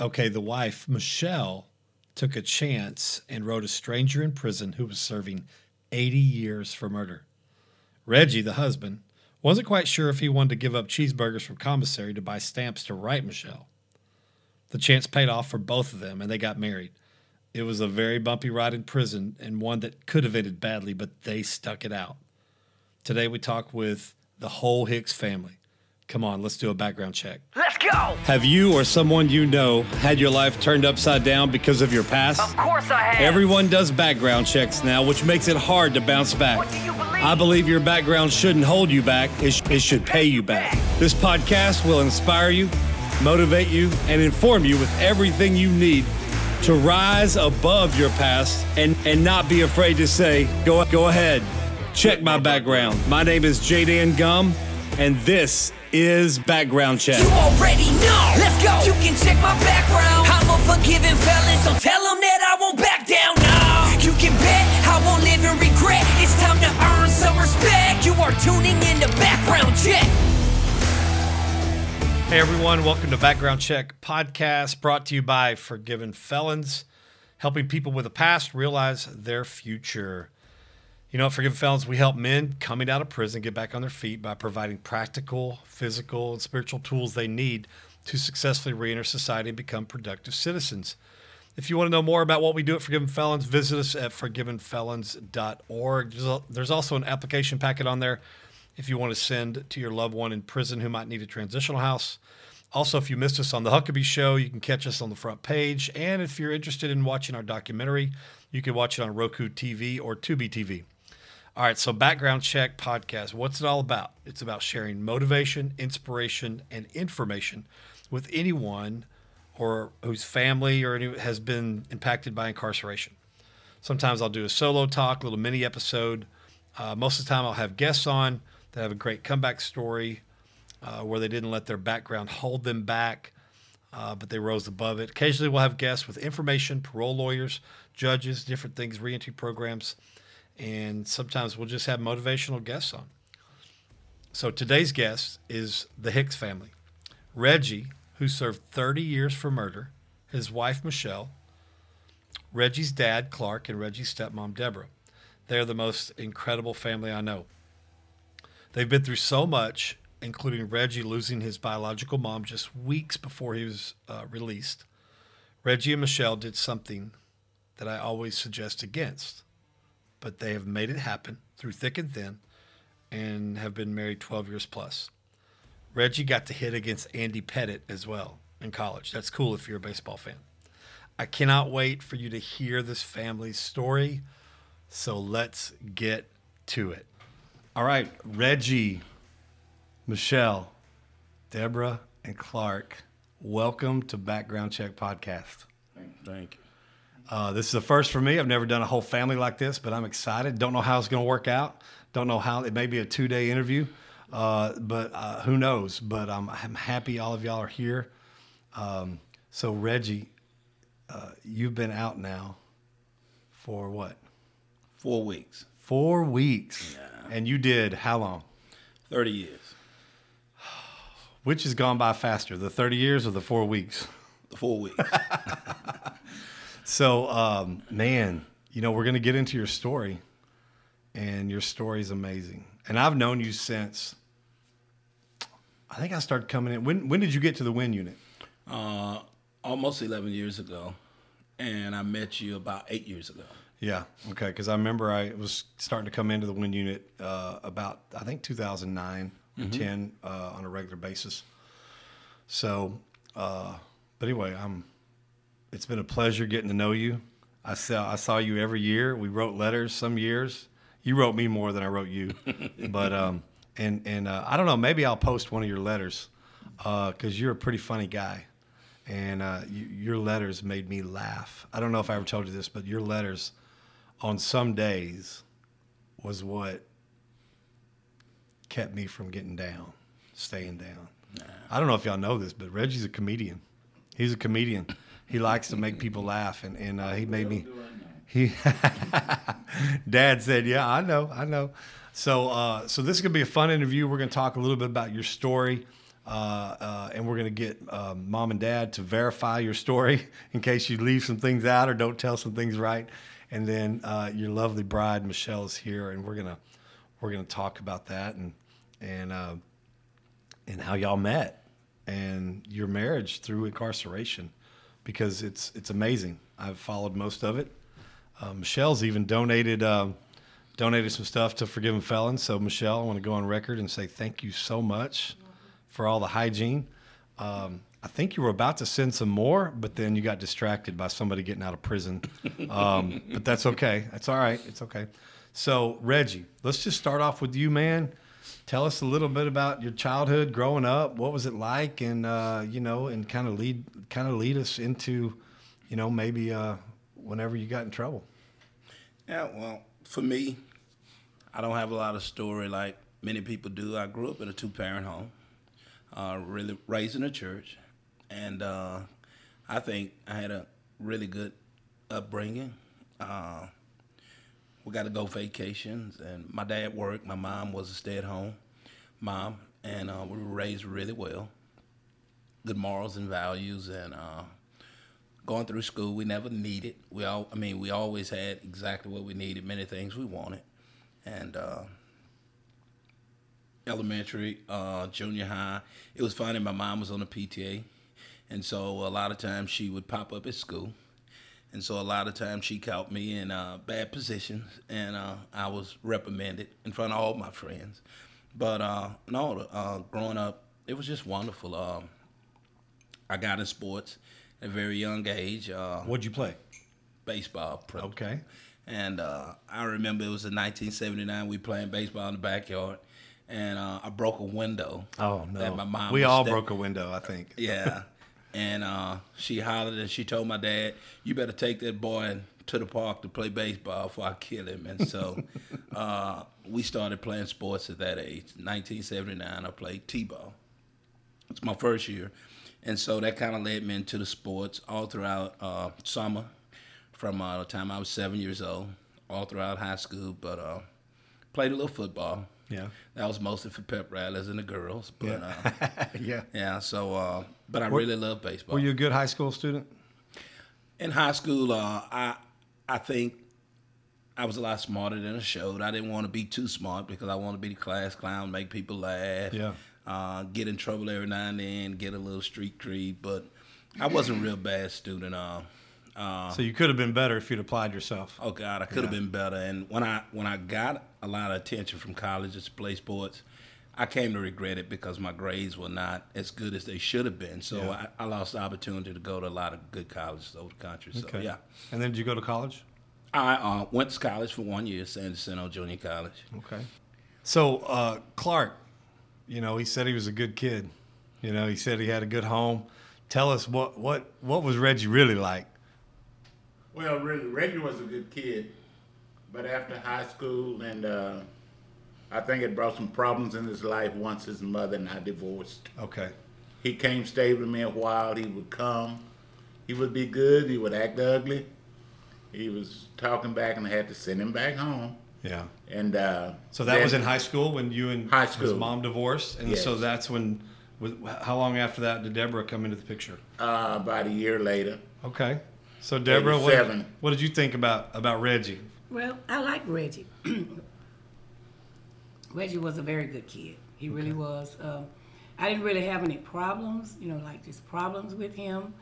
Okay, the wife, Michelle, took a chance and wrote a stranger in prison who was serving 80 years for murder. Reggie, the husband, wasn't quite sure if he wanted to give up cheeseburgers from commissary to buy stamps to write Michelle. The chance paid off for both of them and they got married. It was a very bumpy ride in prison and one that could have ended badly, but they stuck it out. Today we talk with the whole Hicks family. Come on, let's do a background check. Let's go! Have you or someone you know had your life turned upside down because of your past? Of course I have. Everyone does background checks now, which makes it hard to bounce back. What do you believe? I believe your background shouldn't hold you back, it, sh- it should pay you back. This podcast will inspire you, motivate you, and inform you with everything you need to rise above your past and, and not be afraid to say, go, go ahead, check my background. My name is Jadan Gum, and this is Background Check. You already know. Let's go. You can check my background. I'm a forgiving felon, so tell them that I won't back down. No. You can bet I won't live in regret. It's time to earn some respect. You are tuning in to Background Check. Hey everyone, welcome to Background Check podcast brought to you by Forgiven Felons, helping people with a past realize their future. You know, Forgiven Felons, we help men coming out of prison get back on their feet by providing practical, physical, and spiritual tools they need to successfully reenter society and become productive citizens. If you want to know more about what we do at Forgiven Felons, visit us at forgivenfelons.org. There's also an application packet on there if you want to send to your loved one in prison who might need a transitional house. Also, if you missed us on the Huckabee Show, you can catch us on the front page. And if you're interested in watching our documentary, you can watch it on Roku TV or Tubi TV. All right, so Background Check podcast. What's it all about? It's about sharing motivation, inspiration, and information with anyone or whose family or any, has been impacted by incarceration. Sometimes I'll do a solo talk, a little mini episode. Uh, most of the time, I'll have guests on that have a great comeback story uh, where they didn't let their background hold them back, uh, but they rose above it. Occasionally, we'll have guests with information, parole lawyers, judges, different things, reentry programs, and sometimes we'll just have motivational guests on. So today's guest is the Hicks family. Reggie, who served 30 years for murder, his wife Michelle, Reggie's dad Clark, and Reggie's stepmom Deborah. They're the most incredible family I know. They've been through so much, including Reggie losing his biological mom just weeks before he was uh, released. Reggie and Michelle did something that I always suggest against, but they have made it happen through thick and thin and have been married 12 years plus. Reggie got to hit against Andy Pettitte as well in college. That's cool if you're a baseball fan. I cannot wait for you to hear this family's story. So let's get to it. All right, Reggie, Michelle, Deborah, and Clark, welcome to Background Check Podcast. Thank you. Uh, this is the first for me. I've never done a whole family like this, but I'm excited. Don't know how it's going to work out. Don't know how. It may be a two day interview, uh, but uh, who knows? But I'm, I'm happy all of y'all are here. Um, so, Reggie, uh, you've been out now for what? Four weeks, Four weeks. Yeah. And you did how long? 30 years. Which has gone by faster, the 30 years or the four weeks? The Four weeks. So, um, man, you know, we're going to get into your story, and your story is amazing. And I've known you since I think I started coming in. When when did you get to the Wynne unit? uh, almost 11 years ago. And I met you about eight years ago. Yeah, okay, because I remember I was starting to come into the Wynne unit uh, about I think 2009 or 10 uh, on a regular basis. So, uh, but anyway, I'm. It's been a pleasure getting to know you. I saw I saw you every year. We wrote letters some years. You wrote me more than I wrote you, but um, and and uh, I don't know. Maybe I'll post one of your letters because you're a pretty funny guy, and uh, you, your letters made me laugh. I don't know if I ever told you this, but your letters on some days was what kept me from getting down, staying down. I don't know if y'all know this, but Reggie's a comedian. He's a comedian. He likes to make people laugh, and and uh, he made me. He, Dad said, "Yeah, I know, I know." So, uh, so this is gonna be a fun interview. We're gonna talk a little bit about your story, Uh, uh, and we're going to get um, mom and dad to verify your story in case you leave some things out or don't tell some things right. And then uh, your lovely bride Michelle is here, and we're gonna we're gonna talk about that and and uh, and how y'all met and your marriage through incarceration because it's it's amazing. I've followed most of it. Uh, Michelle's even donated um, donated some stuff to Forgiven Felons. So Michelle, I want to go on record and say thank you so much for all the hygiene. Um, I think you were about to send some more, but then you got distracted by somebody getting out of prison. Um, but that's okay. That's all right. It's okay. So Reggie, let's just start off with you, man. Tell us a little bit about your childhood, growing up. What was it like, and uh, you know, and kind of lead, kind of lead us into, you know, maybe uh, whenever you got in trouble. Yeah, well, for me, I don't have a lot of story like many people do. I grew up in a two parent home, uh, really raised in a church, and uh, I think I had a really good upbringing. We got to go vacations, and my dad worked. My mom was a stay at home mom, and uh, we were raised really well. Good morals and values, and uh, going through school, we never needed. We all, I mean, we always had exactly what we needed. Many things we wanted, and uh, elementary, uh, junior high. It was funny. My mom was on the PTA, and so a lot of times she would pop up at school, and so a lot of times she caught me in uh, bad positions, and uh, I was reprimanded in front of all my friends. But uh, no, uh, growing up, it was just wonderful. Um, I got in sports at a very young age. Uh, What'd you play? baseball. pro- Okay. And uh, I remember it was in 1979. We playing baseball in the backyard, and uh, I broke a window. Oh no. That my mom we all step- broke a window, I think. Yeah. and uh, she hollered and she told my dad, "You better take that boy to the park to play baseball before I kill him." And so uh, we started playing sports at that age. 1979, I played t-ball. It's my first year, and so that kind of led me into the sports all throughout uh, summer, from uh, the time I was seven years old, all throughout high school. But uh, played a little football. Yeah. That was mostly for pep rallies and the girls. But Yeah. uh, yeah. yeah, so uh, but I Were- really love baseball. Were you a good high school student? in high school? Uh, I I think I was a lot smarter than I showed. I didn't want to be too smart because I wanted to be the class clown, make people laugh. Yeah. Uh, get in trouble every now and then, get a little street creed, but I wasn't a real bad student. Uh, uh, So you could have been better if you'd applied yourself. oh God, I could have been better. And when I when I got a lot of attention from colleges to play sports, I came to regret it because my grades were not as good as they should have been. So Yeah. I, I lost the opportunity to go to a lot of good colleges over the country. So yeah, And then did you go to college? I uh, went to college for one year, San Jacinto Junior College. Okay. So uh, Clark, you know, he said he was a good kid. You know, he said he had a good home. Tell us what what what was Reggie really like? Well, really, Reggie was a good kid, but after high school, and uh, I think it brought some problems in his life once his mother and I divorced. Okay. He came stay with me a while. He would come. He would be good. He would act ugly. He was talking back, and I had to send him back home. Yeah. And uh, So that then- was in high school when you and High school. his mom divorced, and Yes. so that's when. was- How long after that did Deborah come into the picture? uh, about a year later. Okay. So Deborah, what, what did you think about about Reggie? Well, I like Reggie. Reggie was a very good kid. He really was. Um, I didn't really have any problems, you know, like just problems with him.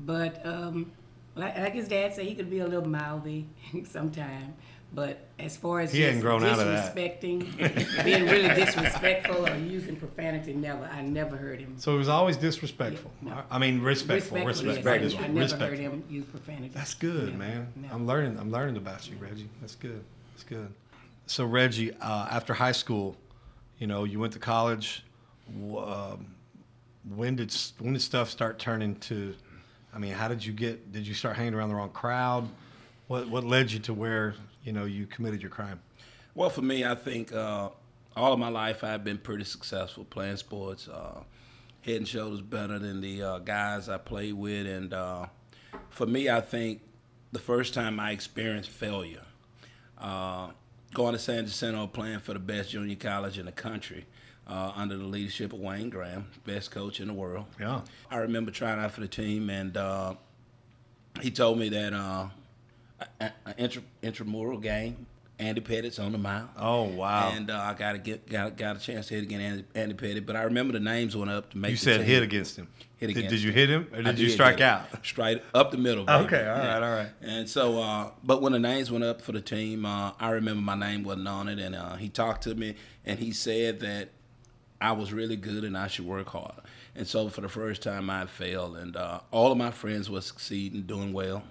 But um, like, like his dad said, he could be a little mouthy sometimes. But as far as He hadn't grown out of that. disrespecting, being really disrespectful or using profanity, never. I never heard him. So he was always disrespectful. Yeah, no. I mean, respectful. Respectful, Respectful. yes. I, I never respectful. heard him use profanity. That's good, No, man. no. I'm learning. I'm learning about you, Reggie. That's good. That's good. So Reggie, uh, after high school, you know, you went to college. Um, when did when did stuff start turning to? I mean, how did you get? Did you start hanging around the wrong crowd? What what led you to where you know you committed your crime? Well, for me, I think uh, all of my life I've been pretty successful playing sports. Uh, head and shoulders better than the uh, guys I played with, and uh, for me, I think the first time I experienced failure, uh, going to San Jacinto, playing for the best junior college in the country, uh, under the leadership of Wayne Graham, best coach in the world. Yeah. I remember trying out for the team, and uh, he told me that uh, an intra, intramural game, Andy Pettitte's on the mound. Oh wow. And uh, I got to get got, got a chance to hit against Andy, Andy Pettitte, but I remember the names went up to make. you said team. hit against him. Hit Did- against Did, you hit him or I did you did strike out? Straight up the middle. baby. Okay, all right, all right. And so, uh, but when the names went up for the team, uh, I remember my name wasn't on it, and uh, he talked to me, and he said that I was really good and I should work harder. And so, for the first time, I failed, and uh, all of my friends were succeeding, doing well.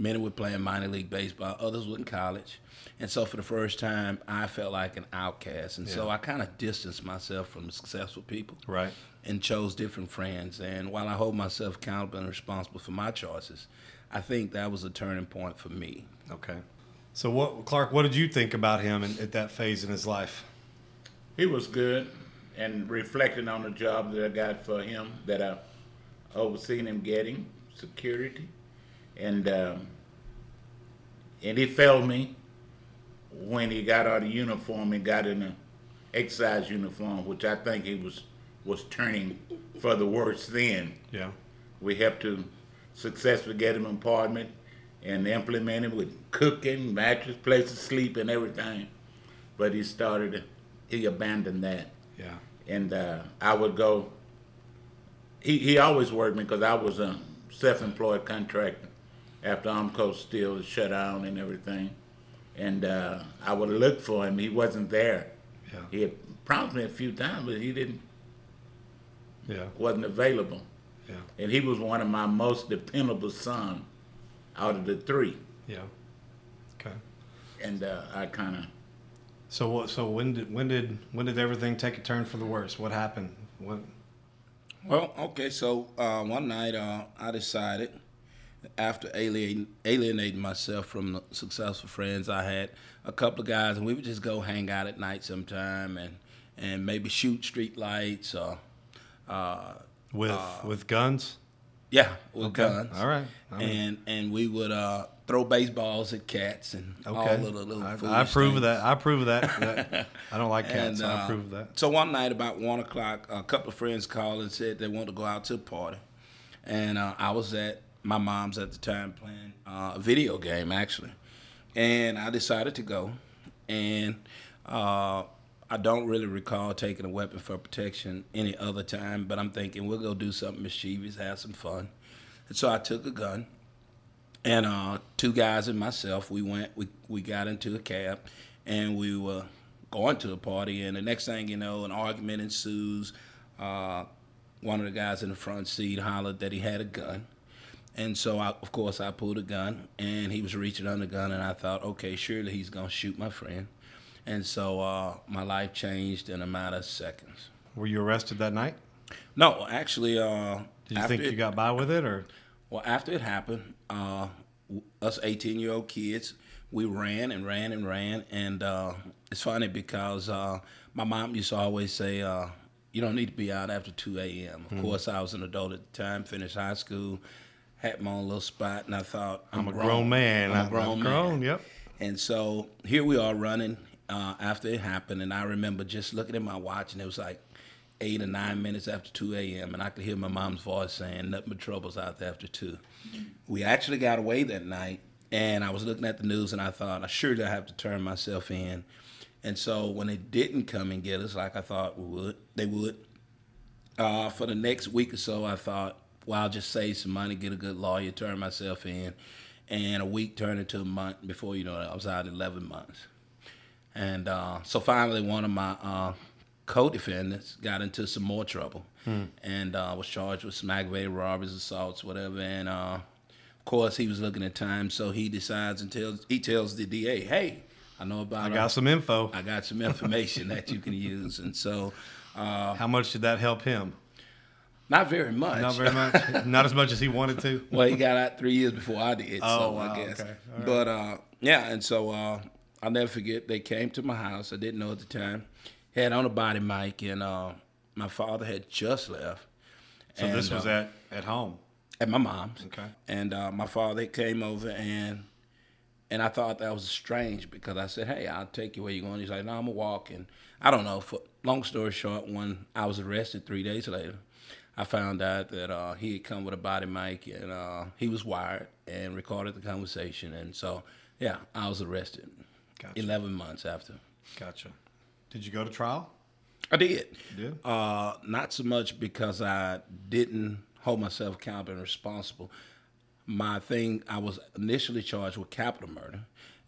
Many were playing minor league baseball, others were in college. And so, for the first time, I felt like an outcast, and so I kind of distanced myself from the successful people Right. and chose different friends. And while I hold myself accountable and responsible for my choices, I think that was a turning point for me. Okay. So what, Clark? What did you think about him in, at that phase in his life? He was good, and reflecting on the job that I got for him, that I overseen him getting security, and um, and he failed me when he got out of uniform and got in a exercise uniform, which I think he was was turning for the worse then. Yeah. We helped to successfully get him an apartment and implement him with cooking, mattress, place to sleep, and everything. But he started, he abandoned that. Yeah. And uh, I would go, he, he always worked me because I was a self employed contractor after Armco Steel was shut down and everything. And uh, I would look for him. He wasn't there. Yeah. He had promised me a few times, but he didn't, Yeah. wasn't available Yeah. and he was one of my most dependable sons out of the three. Yeah. Okay. And uh, I kind of So what? So when did when did when did everything take a turn for the worse? What happened? What? Well, okay, so uh, one night uh, I decided, after alienating, alienating myself from the successful friends I had, a couple of guys, and we would just go hang out at night sometime and, and maybe shoot street lights or, uh, With with guns? yeah, with Okay. guns. All right. All right. And and we would uh, throw baseballs at cats and all Okay. of the little I, I approve of that. I approve of that. That- I don't like cats. And, so I uh, approve of that. So one night about one o'clock, a couple of friends called and said they wanted to go out to a party, and uh, I was at my mom's at the time playing uh, a video game actually, and I decided to go, and uh, I don't really recall taking a weapon for protection any other time, but I'm thinking we'll go do something mischievous, have some fun, and so I took a gun. And uh, two guys and myself, we went, we, we got into a cab, and we were going to the party. And the next thing you know, an argument ensues. Uh, one of the guys in the front seat hollered that he had a gun, and so I, of course I pulled a gun, and he was reaching on the gun, and I thought, okay, surely he's gonna shoot my friend, and so uh, my life changed in a matter of seconds. Were you arrested that night? No, actually, uh, Did you think it- you got by with it, or well, after it happened, uh, us 18 year old kids, we ran and ran and ran. And uh, it's funny because uh, my mom used to always say, uh, you don't need to be out after 2 a.m. Of course, I was an adult at the time, finished high school, had my own little spot, and I thought, I'm, I'm a grown, man. I'm a grown man. grown. Yep. And so here we are running uh, after it happened, and I remember just looking at my watch, and it was like eight or nine minutes after 2 a.m., and I could hear my mom's voice saying, nothing but trouble's out there after 2. We actually got away that night, and I was looking at the news, and I thought, I sure surely have to turn myself in. And so when they didn't come and get us like I thought we would, they would, uh, for the next week or so, I thought, well, I'll just save some money, get a good lawyer, turn myself in. And a week turned into a month. Before you know it, I was out 11 months. And uh, so finally, one of my uh, co-defendants got into some more trouble and uh, was charged with some aggravated robberies, assaults, whatever. And uh, of course, he was looking at time, so he decides and tells he tells the DA, "Hey, I know about. I uh, got some info. I got some information that you can use." And so, uh, How much did that help him? Not very much. Not very much. Not as much as he wanted to. well, he got out three years before I did. Oh, so wow, I guess. okay. Right. But uh, yeah, and so uh, I'll never forget. They came to my house. I didn't know at the time. Had on a body mic, and uh, my father had just left. So this was uh, at at home. at my mom's. Okay. And uh, my father came over and and I thought that was strange because I said, "Hey, I'll take you where you're going." He's like, "No, I'm gonna walk." And I don't know. For long story short, when I was arrested three days later, I found out that uh, he had come with a body mic and uh, he was wired and recorded the conversation. And so, yeah, I was arrested. Gotcha. Eleven months after. Gotcha. Did you go to trial? I did. You did? Uh, not so much because I didn't hold myself accountable and responsible. My thing, I was initially charged with capital murder,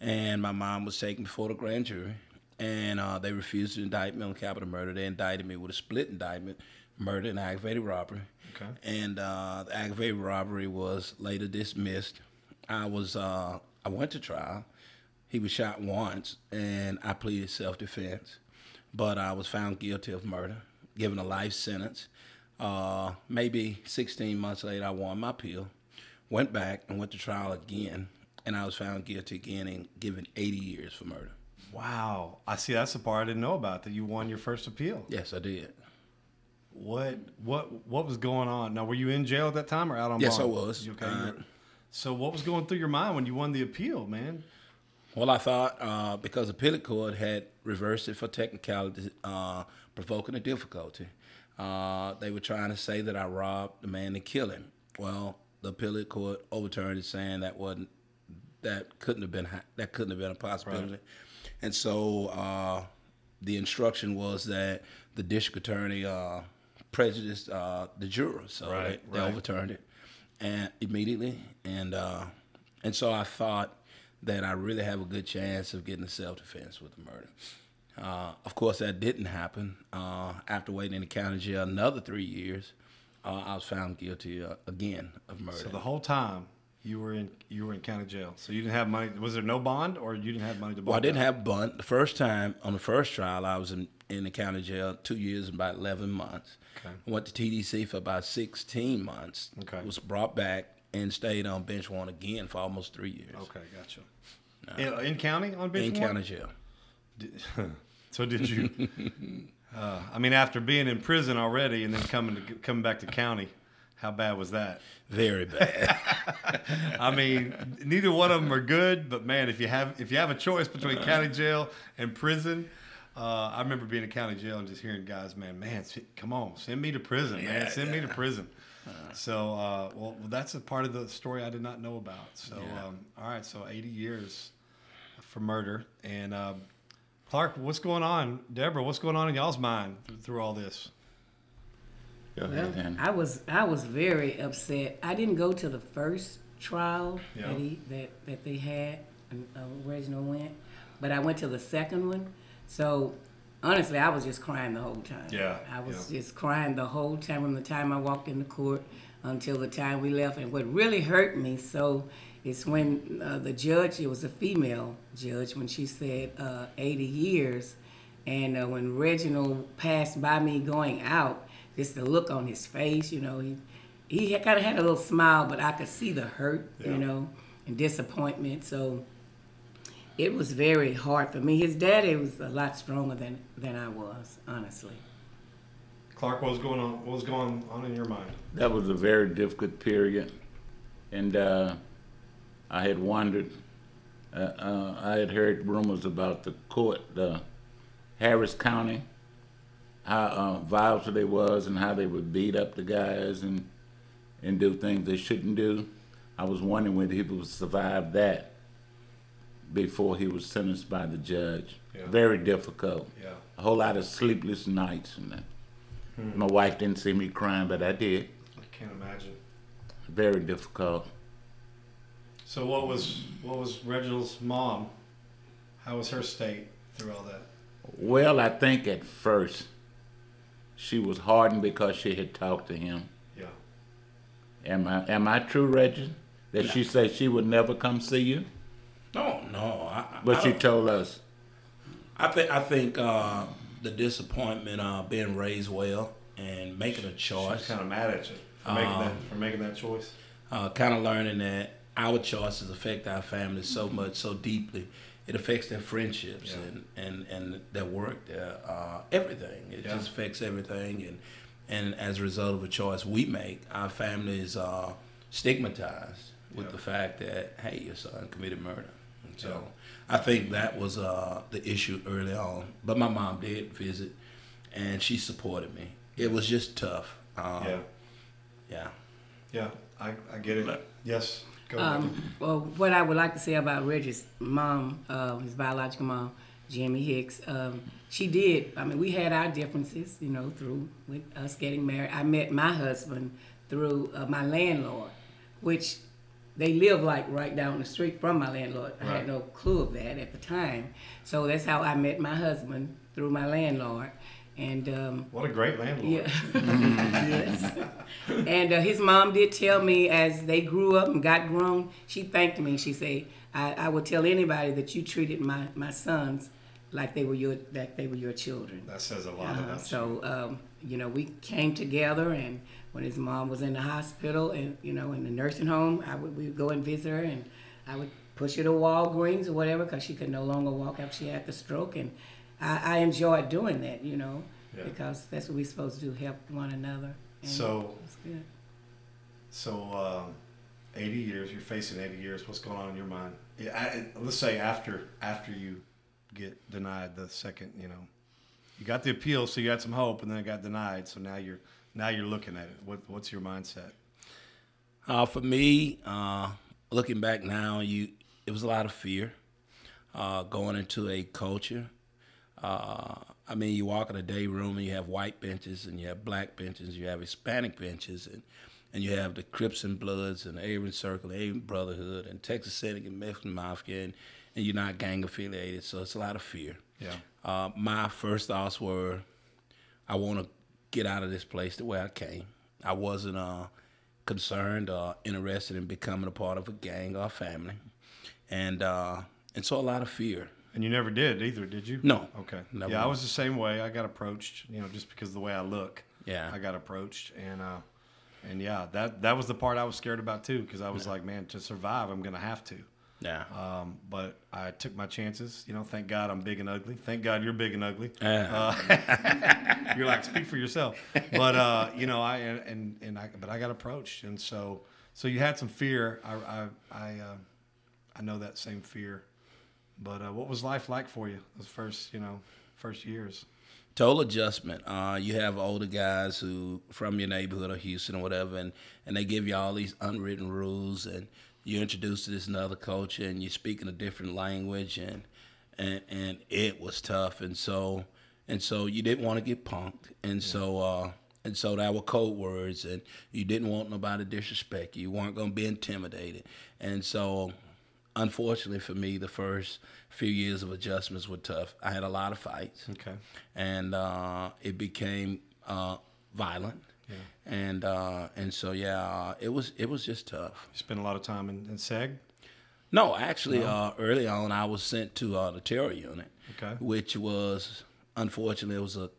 and my mom was taken before the grand jury, and uh, they refused to indict me on capital murder. They indicted me with a split indictment, murder and aggravated robbery. Okay. And uh, the aggravated robbery was later dismissed. I was, uh, I went to trial. He was shot once, and I pleaded self-defense but I was found guilty of murder, given a life sentence. Uh, maybe 16 months later, I won my appeal, went back and went to trial again, and I was found guilty again and given 80 years for murder. Wow. I see. That's the part I didn't know about. That you won your first appeal. Yes, I did. What? What? What was going on? Now, were you in jail at that time or out on Yes, bond? I was. You okay. Uh, so, what was going through your mind when you won the appeal, man? Well, I thought uh, because the appellate court had reversed it for technicality, uh, provoking a difficulty, uh, they were trying to say that I robbed the man to kill him. Well, the appellate court overturned it, saying that wasn't that couldn't have been that couldn't have been a possibility, and so uh, the instruction was that the district attorney uh, prejudiced uh, the jurors, so Right, they, they overturned it and immediately, and uh, and so I thought that I really have a good chance of getting a self defense with the murder. Uh, of course, that didn't happen. Uh, after waiting in the county jail another three years, uh, I was found guilty uh, again of murder. So the whole time you were in you were in county jail. So you didn't have money. Was there no bond, or you didn't have money to bond? well, I didn't out? have bond. The first time on the first trial, I was in, in the county jail two years and about eleven months. Okay. Went to TDC for about sixteen months. Okay. Was brought back and stayed on bench warrant again for almost three years. Okay, gotcha. In, in county on bench In one? county jail. So did you? uh, I mean, after being in prison already and then coming to coming back to county, how bad was that? Very bad. I mean, neither one of them are good, but man, if you have if you have a choice between county jail and prison, uh, I remember being in county jail and just hearing guys, man, man, come on, send me to prison, man, send me to prison. So, uh, well, that's a part of the story I did not know about. So, Yeah. um, all right, so 80 years for murder, and um, Clark, what's going on? Deborah, what's going on in y'all's mind through all this? Go Well, ahead. I was I was very upset. I didn't go to the first trial Yeah. that he that that they had. and, Uh, Reginald went, but I went to the second one. So honestly, I was just crying the whole time. Yeah, I was yeah. just crying the whole time from the time I walked in the court until the time we left. And what really hurt me so is when uh, the judge, it was a female judge, when she said uh, 80 years. And uh, when Reginald passed by me going out, just the look on his face, you know, he he kind of had a little smile, but I could see the hurt, Yeah. you know, and disappointment. So it was very hard for me. His daddy was a lot stronger than than I was, honestly. Clark, what was going on? What was going on in your mind? That was a very difficult period, and uh, I had wondered. Uh, uh, I had heard rumors about the court, uh, Harris County, how uh, violent they was, and how they would beat up the guys and and do things they shouldn't do. I was wondering whether he would survive that before he was sentenced by the judge. Yeah. Very difficult. Yeah. A whole lot of sleepless nights and that. My wife didn't see me crying, but I did. I can't imagine. Very difficult. So what was what was Reginald's mom? How was her state through all that? Well, I think at first she was hardened because she had talked to him. Yeah. Am I am I true, Reggie? That she said she would never come see you, No, no. I, I- but I she told us. I think I think uh, the disappointment uh, being raised well and making a I was choice, kind of mad at you for making that for making that choice. uh, kind of learning that our choices affect our families so much, so deeply. It affects their friendships Yeah. and, and, and their work, their uh, everything. It Yeah. just affects everything, and and as a result of a choice we make, our families are stigmatized with Yeah. the fact that hey, your son committed murder. So I think that was uh, the issue early on. But my mom did visit, and she supported me. It was just tough. Um, Yeah. yeah. Yeah. I, I get it. Yes. Go Um, well, what I would like to say about Reggie's mom, uh, his biological mom, Jimmy Hicks, um, she did. I mean, we had our differences, you know, through with us getting married. I met my husband through uh, my landlord, which they live like right down the street from my landlord. I had no clue of that at the time. So that's how I met my husband through my landlord. And um, What a great landlord. yeah. yes. And uh, his mom did tell me as they grew up and got grown, she thanked me. She said, I, I would tell anybody that you treated my, my sons like they were your like they were your children. That says a lot Uh, about you. so um, you know, we came together, and when his mom was in the hospital and you know in the nursing home, I would we would go and visit her, and I would push her to Walgreens or whatever because she could no longer walk after she had the stroke, and I, I enjoyed doing that, you know, Yeah. because that's what we're supposed to do, help one another. And So- it's good. So, um, 80 years, you're facing 80 years. What's going on in your mind? Yeah, I, let's say after after you get denied the second, you know, you got the appeal, so you had some hope, and then it got denied. So now you're now you're looking at it. What, what's your mindset? Uh, for me, uh, looking back now, you it was a lot of fear uh, going into a culture. Uh, I mean, you walk in a day room and you have white benches and you have black benches, you have Hispanic benches, and and you have the Crips and Bloods and the Aryan Circle, the Aryan Brotherhood, and Texas Syndicate and Mexican Mafia, and, and you're not gang affiliated, so it's a lot of fear. Yeah. Uh, my first thoughts were, I want to get out of this place the way I came. I wasn't uh, concerned or interested in becoming a part of a gang or a family, and uh, and so a lot of fear. And you never did either, did you? No. Okay. Never. Yeah, I was the same way. I got approached, you know, just because of the way I look. Yeah. I got approached, and uh, and yeah, that that was the part I was scared about too, because I was like, man, to survive, I'm gonna have to. Yeah. Um, but I took my chances. You know, thank God I'm big and ugly. Thank God you're big and ugly. Yeah. Uh, you're like speak for yourself. But uh, you know, I and and I but I got approached, and so so you had some fear. I I I, uh, I know that same fear. But uh, what was life like for you those first you know first years? total adjustment. Uh, you have older guys who from your neighborhood or Houston or whatever, and, and they give you all these unwritten rules, and you're introduced to this another culture, and you're speaking a different language, and and and it was tough, and so and so you didn't want to get punked, and so. Uh, and so that were code words, and you didn't want nobody to disrespect you. You weren't going to be intimidated. And so unfortunately for me, the first few years of adjustments were tough. I had a lot of fights, Okay. and uh, it became uh, violent. And uh, and so yeah, uh, it was it was just tough. You spent a lot of time in, in Seg. No, actually, Uh, early on, I was sent to uh, the Terrell unit, Okay. which was unfortunately it was a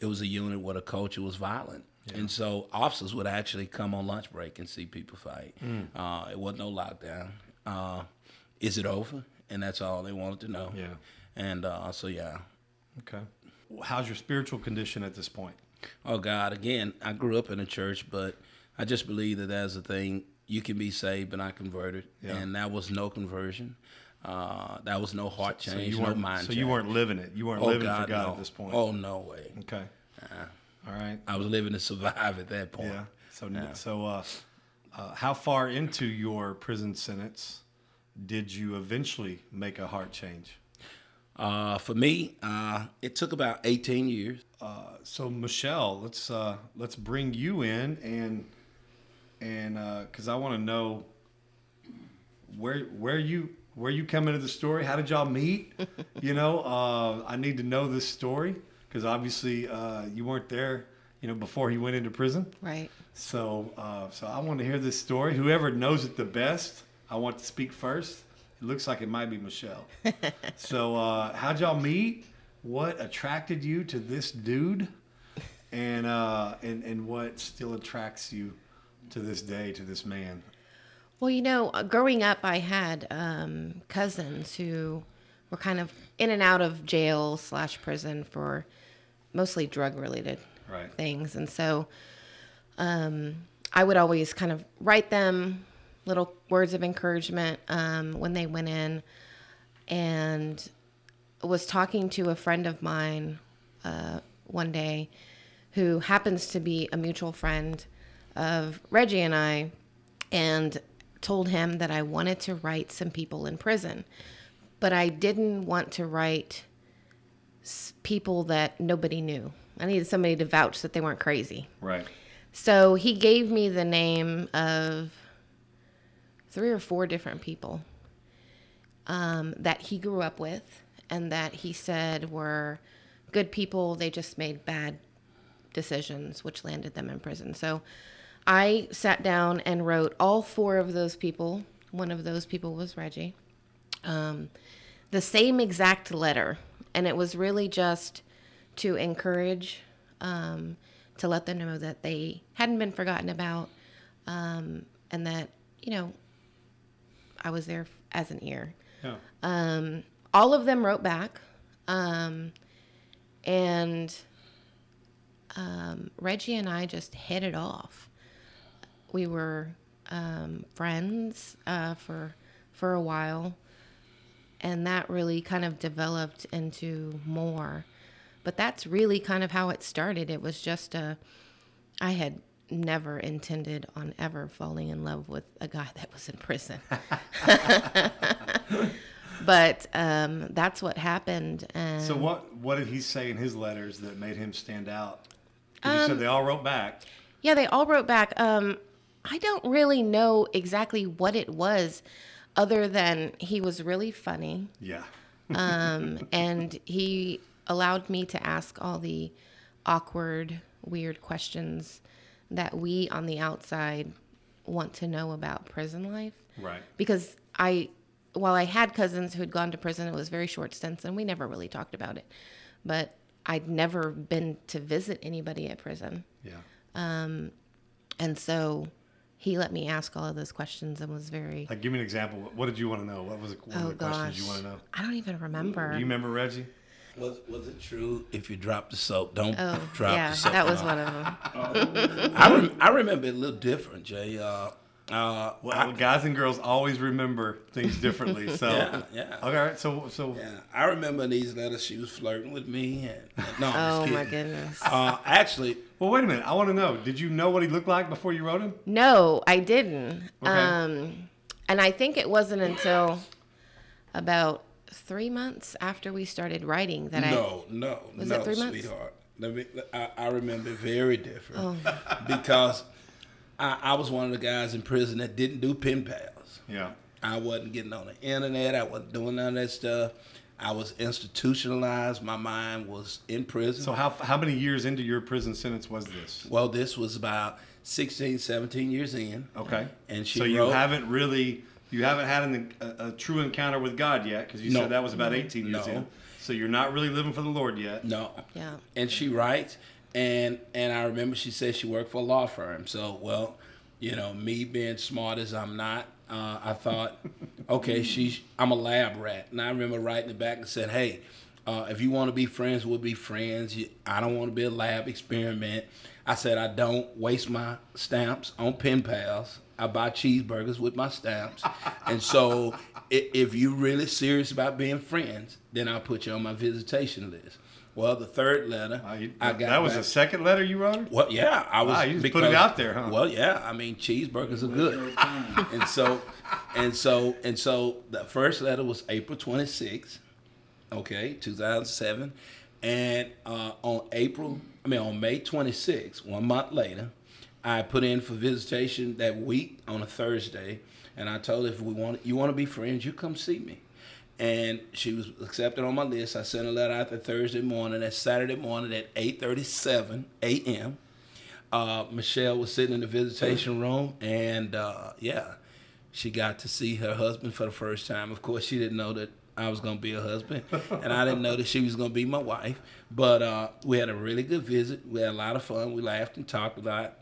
it was a unit where the culture was violent, and so officers would actually come on lunch break and see people fight. Uh, it wasn't no lockdown. Uh, is it over? And that's all they wanted to know. Yeah. And uh, so yeah. Okay. How's your spiritual condition at this point? Oh God, again, I grew up in a church, but I just believe that that's a thing. You can be saved but not converted, Yeah. and that was no conversion. Uh, that was no heart So change, you no mind so change. you weren't living it. You weren't oh, living God, for God no. at this point. Oh no way. Okay. All right. I was living to survive at that point. Yeah. So so uh, uh, how far into your prison sentence did you eventually make a heart change? Uh, for me, uh, it took about 18 years. So Michelle, let's uh, let's bring you in and and because I want to know where where you where you come into the story. How did y'all meet? you know, uh, I need to know this story because obviously uh, you weren't there. You know, before he went into prison. Right. So, uh, so I want to hear this story. Whoever knows it the best, I want to speak first. It looks like it might be Michelle. so, uh, how'd y'all meet? What attracted you to this dude? And uh, and and what still attracts you to this day to this man? Well, you know, uh, growing up, I had um, cousins who were kind of in and out of jail slash prison for mostly drug related Right. things, and so um, I would always kind of write them little words of encouragement um, when they went in. and was talking to a friend of mine uh, one day who happens to be a mutual friend of Reggie and I, and told him that I wanted to write some people in prison, but I didn't want to write people that nobody knew. I needed somebody to vouch that they weren't crazy. Right. So he gave me the name of three or four different people um, that he grew up with and that he said were good people. They just made bad decisions, which landed them in prison. So I sat down and wrote all four of those people. One of those people was Reggie. Um, the same exact letter. And it was really just to encourage, um, to let them know that they hadn't been forgotten about, um, and that, you know, I was there as an ear. Yeah. Um, all of them wrote back. Um, and um, Reggie and I just hit it off. We were um, friends uh, for for a while, and that really kind of developed into more. But that's really kind of how it started. It was just a. I had never intended on ever falling in love with a guy that was in prison. but um, that's what happened. And So what what did he say in his letters that made him stand out? Um, you said they all wrote back. Yeah, they all wrote back. Um, I don't really know exactly what it was, other than he was really funny, Yeah. um, and he allowed me to ask all the awkward, weird questions that we on the outside want to know about prison life. Right. Because I, while I had cousins who had gone to prison, it was very short stints, and we never really talked about it. But I'd never been to visit anybody at prison. Yeah. Um, and so he let me ask all of those questions and was very, Like, give me an example. What did you want to know? What was one oh of the oh, questions you want to know? I don't even remember. Do you remember Reggie? Was was it true? If you drop the soap, don't oh, drop yeah, the soap. that was No. one of them. I, rem- I remember it a little different, Jay. Uh, uh, Well, I- guys and girls always remember things differently. So, Yeah, yeah. Okay, all right. So, so yeah, I remember in these letters she was flirting with me. And, and- no, I'm Oh just my goodness. Uh, actually, well, wait a minute. I want to know. Did you know what he looked like before you wrote him? No, I didn't. Okay. Um, and I think it wasn't until about three months after we started writing that I. no, no, no, it three months? sweetheart. Let me, I, I remember very different Oh. because I, I was one of the guys in prison that didn't do pen pals. Yeah. I wasn't getting on the internet. I wasn't doing none of that stuff. I was institutionalized. My mind was in prison. So, how how many years into your prison sentence was this? well, this was about 16, 17 years in. Okay. And she so you wrote- haven't really you haven't had an, a, a true encounter with God yet because you No. said that was about 18 years No. in. So you're not really living for the Lord yet. No. Yeah. And she writes, and and I remember she said she worked for a law firm. So well, you know, me being smart as I'm not, uh, I thought, okay, she's I'm a lab rat, and I remember writing it back and said, hey. Uh, if you want to be friends, we'll be friends. I don't want to be a lab experiment. I said I don't waste my stamps on pen pals. I buy cheeseburgers with my stamps, and so if you're really serious about being friends, then I'll put you on my visitation list. Well, the third letter, you- I got that was back- the second letter you wrote well, yeah, I was. Wow, you just put it out there, huh? Well, yeah, I mean, cheeseburgers are good, and so, and so, and so, the first letter was April twenty sixth, okay, two thousand seven, and uh, on April, I mean, on May twenty sixth, one month later, I put in for visitation that week on a Thursday, and I told her if we want, you want to be friends, you come see me. And she was accepted on my list. I sent a letter out that Thursday morning. That Saturday morning at 8:37 a.m uh, Michelle was sitting in the visitation room, and uh, yeah, she got to see her husband for the first time. Of course, she didn't know that I was gonna be her husband, and I didn't know that she was gonna be my wife. But uh, we had a really good visit. We had a lot of fun. We laughed and talked a lot,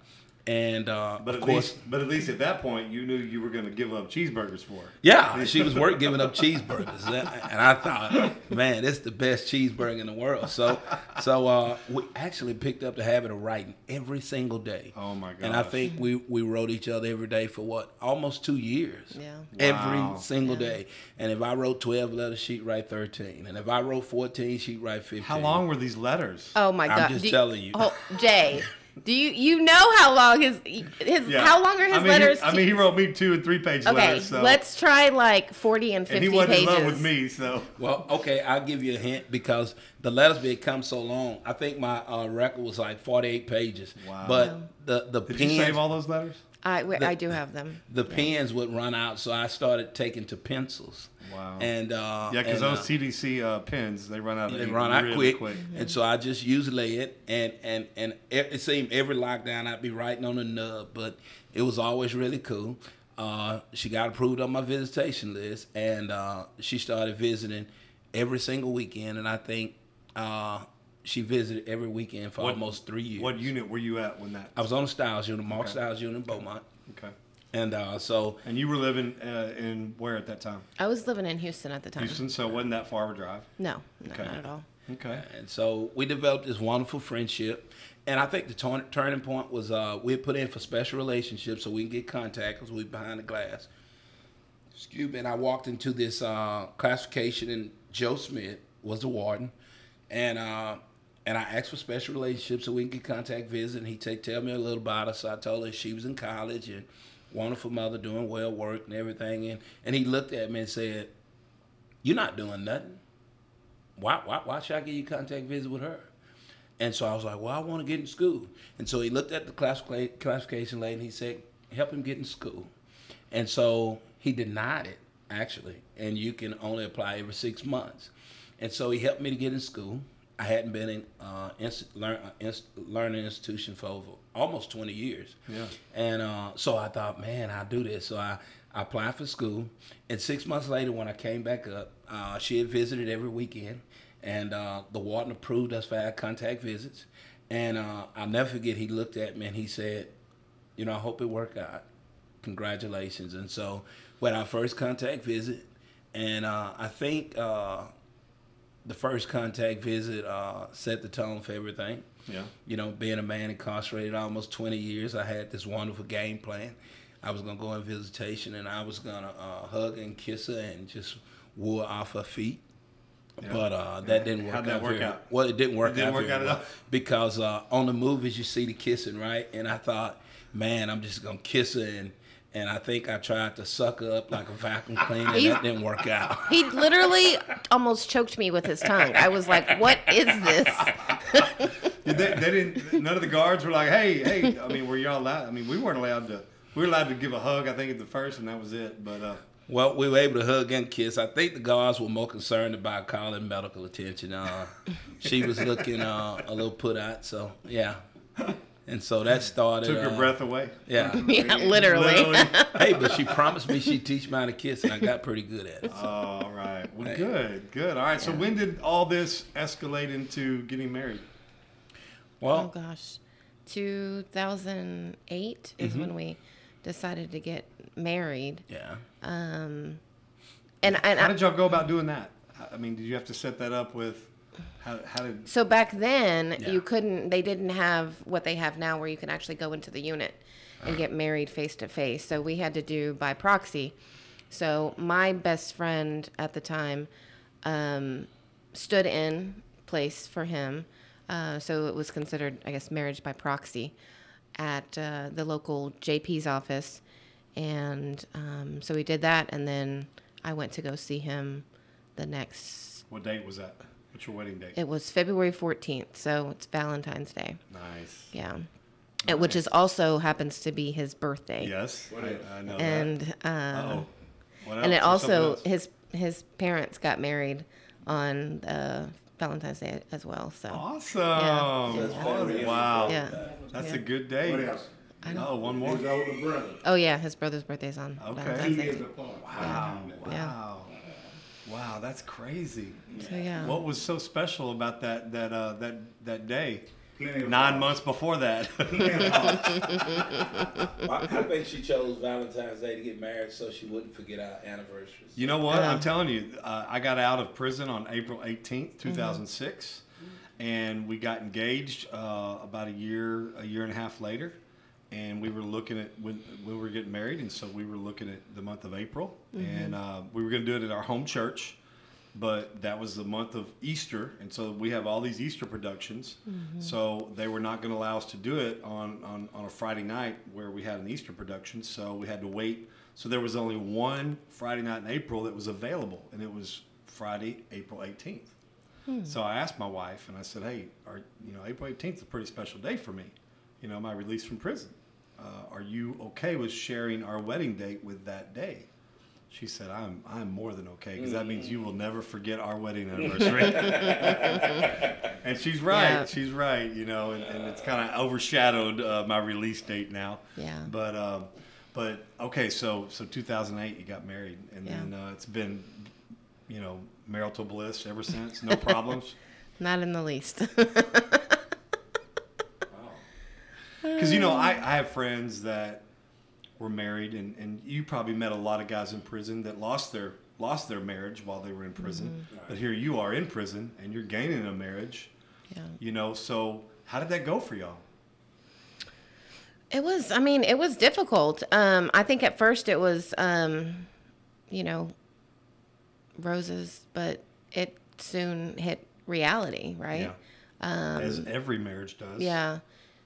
And uh, But of at course, least, but at least at that point, you knew you were going to give up cheeseburgers for her. Yeah, she was work giving up cheeseburgers, and I thought, man, it's the best cheeseburger in the world. So, so uh, we actually picked up the habit of writing every single day. Oh, my god! And I think we we wrote each other every day for what almost two years. Yeah. Every Wow. single day. And if I wrote twelve letters, she'd write thirteen. And if I wrote fourteen, she'd write fifteen. How long were these letters? Oh my god! I'm just Do telling you. Oh, Jay, do you you know how long his his Yeah. how long are his I mean, letters? He, I mean, he wrote me two and three page okay, letters. So. let's try like forty and fifty. And fifty he wasn't pages. in love with me, so Well, okay, I'll give you a hint because the letters become so long. I think my uh, record was like 48 pages. Wow. But the the did pens, you save all those letters? I wait, I do have them. the pens would run out, so I started taking to pencils. Wow. And uh, Yeah, because those uh, CDC uh, pens they run out. Of they ink run out really quick, and so I just usually it, and and and it, it seemed every lockdown I'd be writing on a nub, but it was always really cool. Uh, she got approved on my visitation list, and uh, she started visiting every single weekend, and I think uh, she visited every weekend for What- almost three years. What unit were you at when that? I was on the Stiles unit, Mark Okay. Stiles unit in Beaumont, Okay. and uh, so And you were living uh, in where at that time? I was living in Houston at the time. Houston, so it wasn't that far of a drive. No, no, Okay. not at all. Okay. And so we developed this wonderful friendship. And I think the turn, turning point was uh, we had put in for special relationships so we can get contact because we behind the glass. Excuse me. And I walked into this uh, classification, and Joe Smith was the warden. And uh, and I asked for special relationships so we can get contact visit. And he take tell me a little about her. So I told her she was in college and wonderful mother, doing well work and everything. And, and he looked at me and said, You're not doing nothing why, why, why should I give you contact visit with her? And so I was like, well, I want to get in school. And so he looked at the classifica- classification lady and he said, help him get in school. And so he denied it, actually. And you can only apply every six months. And so he helped me to get in school. I hadn't been in uh, inst- learn, uh, inst- learning institution for over almost 20 years. Yeah. And uh, so I thought, man, I'll do this. So I, I applied for school. And six months later, when I came back up, uh, she had visited every weekend. And uh, the warden approved us for our contact visits. And uh, I'll never forget, he looked at me and he said, you know, I hope it worked out. Congratulations. And so had our first contact visit. And uh, I think uh, the first contact visit uh, set the tone for everything. Yeah. You know, being a man incarcerated almost 20 years, I had this wonderful game plan. I was going to go on visitation and I was going to uh, hug and kiss her and just woo her off her feet. Yeah. But uh, that didn't work out. How'd that out. work out? Well, it didn't work It didn't out work out at all? because uh, on the movies you see the kissing, right? And I thought, man, I'm just gonna kiss her, and and I think I tried to suck up like a vacuum cleaner, and He's- that didn't work out. He literally almost choked me with his tongue. I was like, "What is this?" Did they, they didn't. None of the guards were like, "Hey, hey." I mean, were y'all allowed? I mean, we weren't allowed to. We were allowed to give a hug. I think at the first, and that was it. But uh, Well, we were able to hug and kiss. I think the guards were more concerned about calling medical attention. Uh, she was looking uh, a little put out, so yeah. And so that started. took her uh, breath away. Yeah. yeah, literally. Literally. hey, but she promised me she'd teach me how to kiss, and I got pretty good at it. Oh, all right. Well, good, good. All right. So when did all this escalate into getting married? Oh Well, gosh, 2008 is Mm-hmm. when we decided to get married. yeah. Um, and and How I, did y'all go about doing that? I mean, did you have to set that up with? How, how did? so back then Yeah. you couldn't. They didn't have what they have now, where you can actually go into the unit and get married face to face. So we had to do by proxy. So my best friend at the time um, stood in place for him. Uh, so it was considered, I guess, marriage by proxy at uh, the local JP's office. And um, so we did that. And then I went to go see him the next, What date was that? What's your wedding date? it was February 14th. So it's Valentine's Day. Nice. Yeah. Uh, Which is also happens to be his birthday. Yes, I, I know And that. um. What and it? Or also his his parents got married on uh, Valentine's Day as well. So Awesome. Yeah. Oh, wow. yeah. That's yeah. a good day. What else? Oh, one more. His older brother. Oh yeah, his brother's birthday's on Okay. Valentine's Two Day. years apart. Wow. Yeah. Wow. Wow, that's crazy. So yeah. What was so special about that that uh, that that day? Plenty nine hearts. months before that. Plenty. Well, I think she chose Valentine's Day to get married so she wouldn't forget our anniversaries. You know what? Yeah. I'm telling you, uh, I got out of prison on April 18th, 2006, and we got engaged uh, about a year, a year and a half later, and we were looking at when we were getting married, and so we were looking at the month of April, mm-hmm. and uh, we were going to do it at our home church. But that was the month of Easter, and so we have all these Easter productions. Mm-hmm. So they were not going to allow us to do it on, on, on a Friday night where we had an Easter production. So we had to wait. So there was only one Friday night in April that was available, and it was Friday, April 18th. Hmm. So I asked my wife, and I said, "Hey, are you know April 18th is a pretty special day for me? You know, my release from prison. Uh, are you okay with sharing our wedding date with that day?" She said, "I'm I'm more than okay because that means you will never forget our wedding anniversary." and she's right. Yeah. She's right. You know, and, and it's kind of overshadowed uh, my release date now. Yeah. But um, but okay, so so 2008 you got married, and Yeah. then uh, it's been you know marital bliss ever since. No problems. Not in the least. Because you know, I, I have friends that were married, and, and you probably met a lot of guys in prison that lost their lost their marriage while they were in prison. But here you are in prison, and you're gaining a marriage. yeah. You know, so how did that go for y'all? It was, I mean, it was difficult. Um, I think at first it was, um, you know, roses, but it soon hit reality, right? Yeah. As every marriage does. Um, Yeah.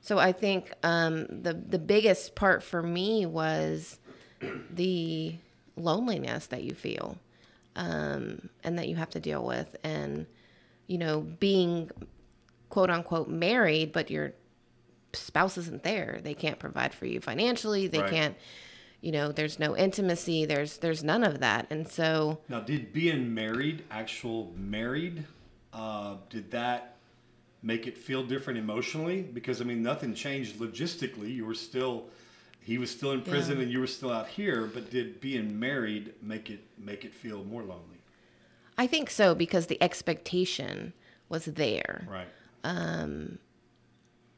So I think um, the the biggest part for me was the loneliness that you feel, um, and that you have to deal with, and you know, being quote unquote married, but your spouse isn't there. They can't provide for you financially. They Right. can't. You know, there's no intimacy. There's there's none of that, and so Now, did being married, actual married, uh, did that make it feel different emotionally? Because I mean, nothing changed logistically. You were still, he was still in prison, Yeah. and you were still out here. But did being married make it make it feel more lonely? I think so because the expectation was there. Right. Um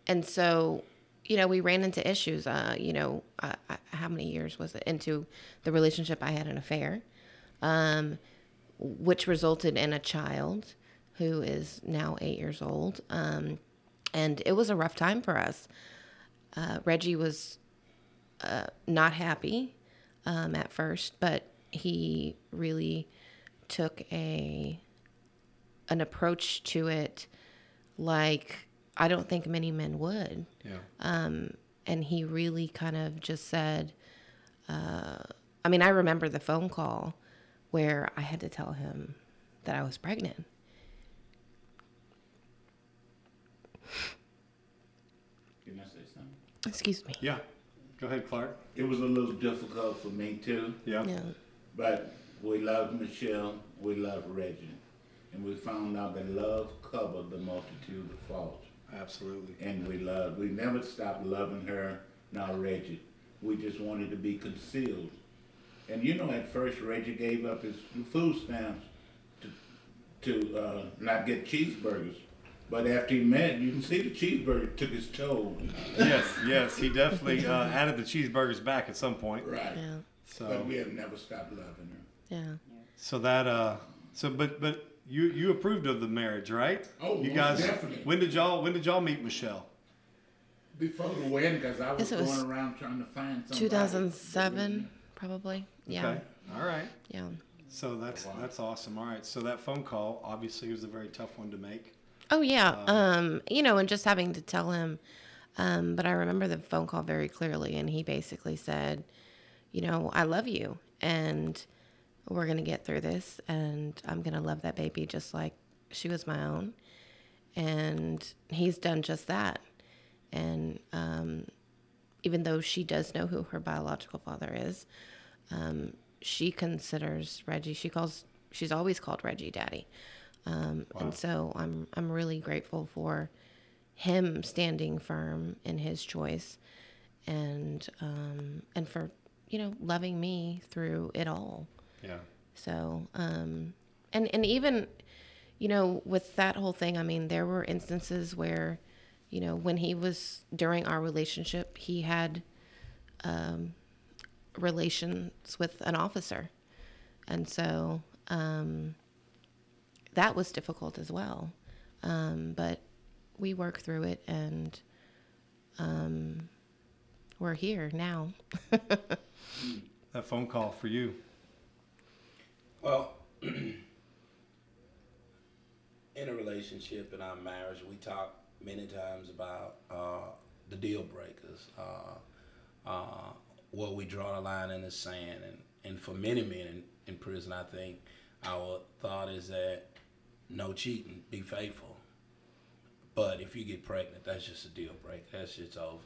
and so you know we ran into issues uh you know uh, uh, how many years was it into the relationship i had an affair um which resulted in a child who is now eight years old um and it was a rough time for us uh, reggie was uh, not happy um, at first but he really took a an approach to it like I don't think many men would. Yeah. And he really kind of just said, uh, I mean, I remember the phone call where I had to tell him that I was pregnant. Can I say something? Excuse me. yeah. Go ahead, Clark. It was a little difficult for me too, Yeah. Yeah. but we loved Michelle, we loved Reggie, and we found out that love covered the multitude of faults. Absolutely. and we loved. We never stopped loving her, nor Reggie. We just wanted to be concealed. And you know, at first Reggie gave up his food stamps to to uh, not get cheeseburgers. But after he met, you can see the cheeseburger took his toll. yes. Yes. He definitely uh, added the cheeseburgers back at some point. Right. Yeah. So. But we have never stopped loving her. Yeah. So that uh so but but you you approved of the marriage, right? Oh, you guys definitely. when did y'all when did y'all meet Michelle? Before the wedding, because I was, was going around trying to find somebody. 2007, probably. Yeah. Okay. All right. Yeah. So that's that's awesome. All right. So that phone call obviously was a very tough one to make. Oh yeah. Um, you know, and just having to tell him. Um, but I remember the phone call very clearly, and he basically said, "You know, I love you, and we're gonna get through this, and I'm gonna love that baby just like she was my own." And he's done just that. And um, even though she does know who her biological father is, um, she considers Reggie. She calls. She's always called Reggie Daddy. Um, And so I'm I'm really grateful for him standing firm in his choice, and um, and for you know loving me through it all. Yeah. So um, and and even you know with that whole thing, I mean there were instances where you know, when he was during our relationship, he had um, relations with an officer. And so um, that was difficult as well. Um, but we work through it and um, we're here now. That phone call for you. Well, in a relationship in our marriage, we talk many times about uh, the deal breakers, uh, uh, where we draw the line in the sand. And, and for many men in, in prison, I think our thought is that no cheating, be faithful. But if you get pregnant, that's just a deal break. That's just over.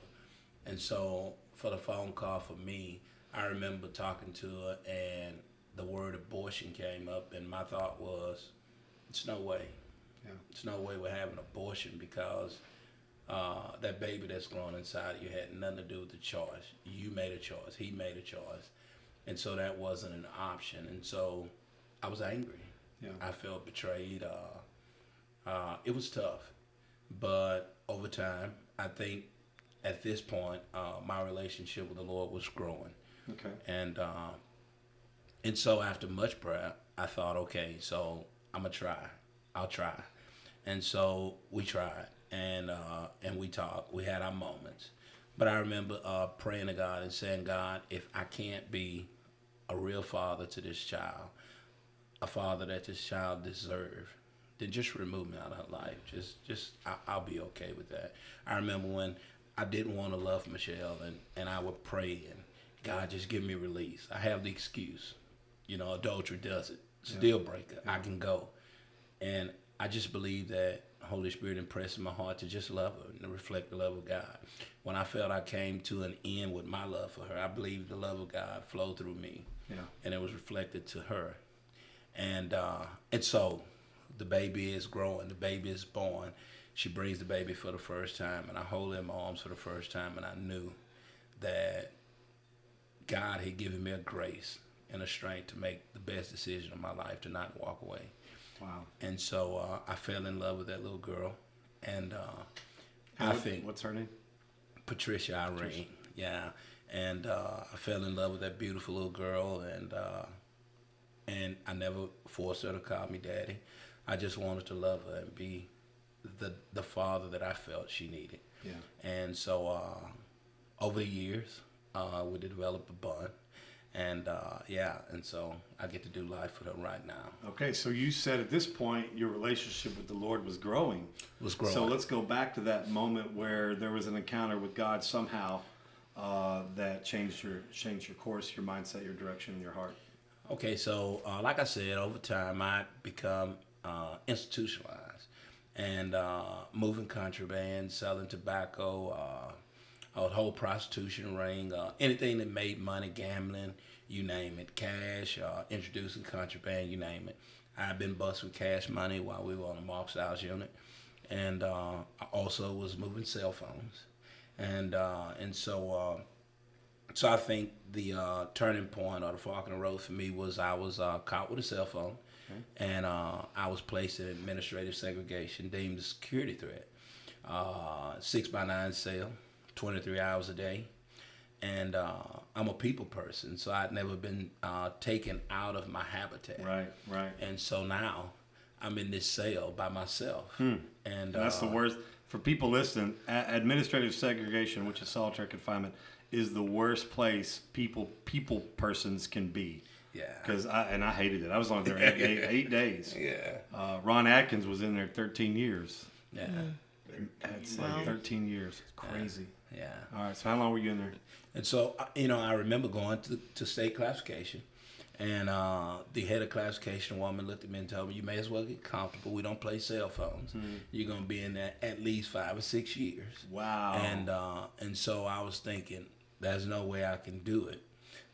And so for the phone call for me, I remember talking to her and the word abortion came up, and my thought was, it's no way. Yeah. It's no way we're having abortion because uh, that baby that's growing inside of you had nothing to do with the choice. You made a choice. He made a choice. And so that wasn't an option. And so I was angry. Yeah. I felt betrayed. Uh, uh, it was tough. But over time, I think at this point, uh, my relationship with the Lord was growing. Okay. And uh, and so after much prayer, I thought, okay, so I'm gonna try. I'll try. And so we tried, and uh, and we talked. We had our moments. But I remember uh, praying to God and saying, God, if I can't be a real father to this child, a father that this child deserves, then just remove me out of her life. Just, just I, I'll be okay with that. I remember when I didn't want to love Michelle, and and I would pray and God just give me release. I have the excuse, you know, adultery does it. It's a deal breaker. I can go, and I just believe that Holy Spirit impressed my heart to just love her and to reflect the love of God. When I felt I came to an end with my love for her, I believe the love of God flowed through me, Yeah. and it was reflected to her, and uh, and so the baby is growing. The baby is born. She brings the baby for the first time, and I hold her in my arms for the first time, and I knew that God had given me a grace and a strength to make the best decision of my life to not walk away. Wow. And so uh, I fell in love with that little girl, and uh, And I what- think What's her name? Patricia Irene. Yeah, and uh, I fell in love with that beautiful little girl, and uh, and I never forced her to call me daddy. I just wanted to love her and be the the father that I felt she needed. Yeah. And so uh, over the years, uh, we developed a bond, and uh, yeah, and so I get to do life with her right now. Okay, so you said at this point your relationship with the Lord was growing. Was growing. So let's go back to that moment where there was an encounter with God somehow uh, that changed your changed your course, your mindset, your direction, and your heart. Okay, so uh, like I said, over time I become uh, institutionalized and uh, moving contraband, selling tobacco, uh, a whole prostitution ring, uh, anything that made money, gambling, you name it, cash, uh, introducing contraband, you name it. I've been busting cash money while we were on the Mark Stiles unit, and I also was moving cell phones, and and so. So I think the uh, turning point or the fork in the road for me was I was uh, caught with a cell phone, and uh, I was placed in administrative segregation, deemed a security threat. Uh, six by nine cell, 23 hours a day, and uh, I'm a people person, so I'd never been uh, taken out of my habitat. Right, right. And so now I'm in this cell by myself, and, And that's the worst for people listening. Administrative segregation, which is solitary confinement, is the worst place people people persons can be. Yeah. Because I and I hated it. I was on there eight, eight, eight days. Yeah. Uh, Ron Atkins was in there 13 years. Yeah. That's Wow. like 13 years. It's crazy. Yeah. All right. So how long were you in there? And so, uh, you know, I remember going to, to state classification, and uh, the head of classification woman looked at me and told me, "You may as well get comfortable. We don't play cell phones. You're gonna be in there at least five or six years." Wow. And uh, and so I was thinking, "There's no way I can do it."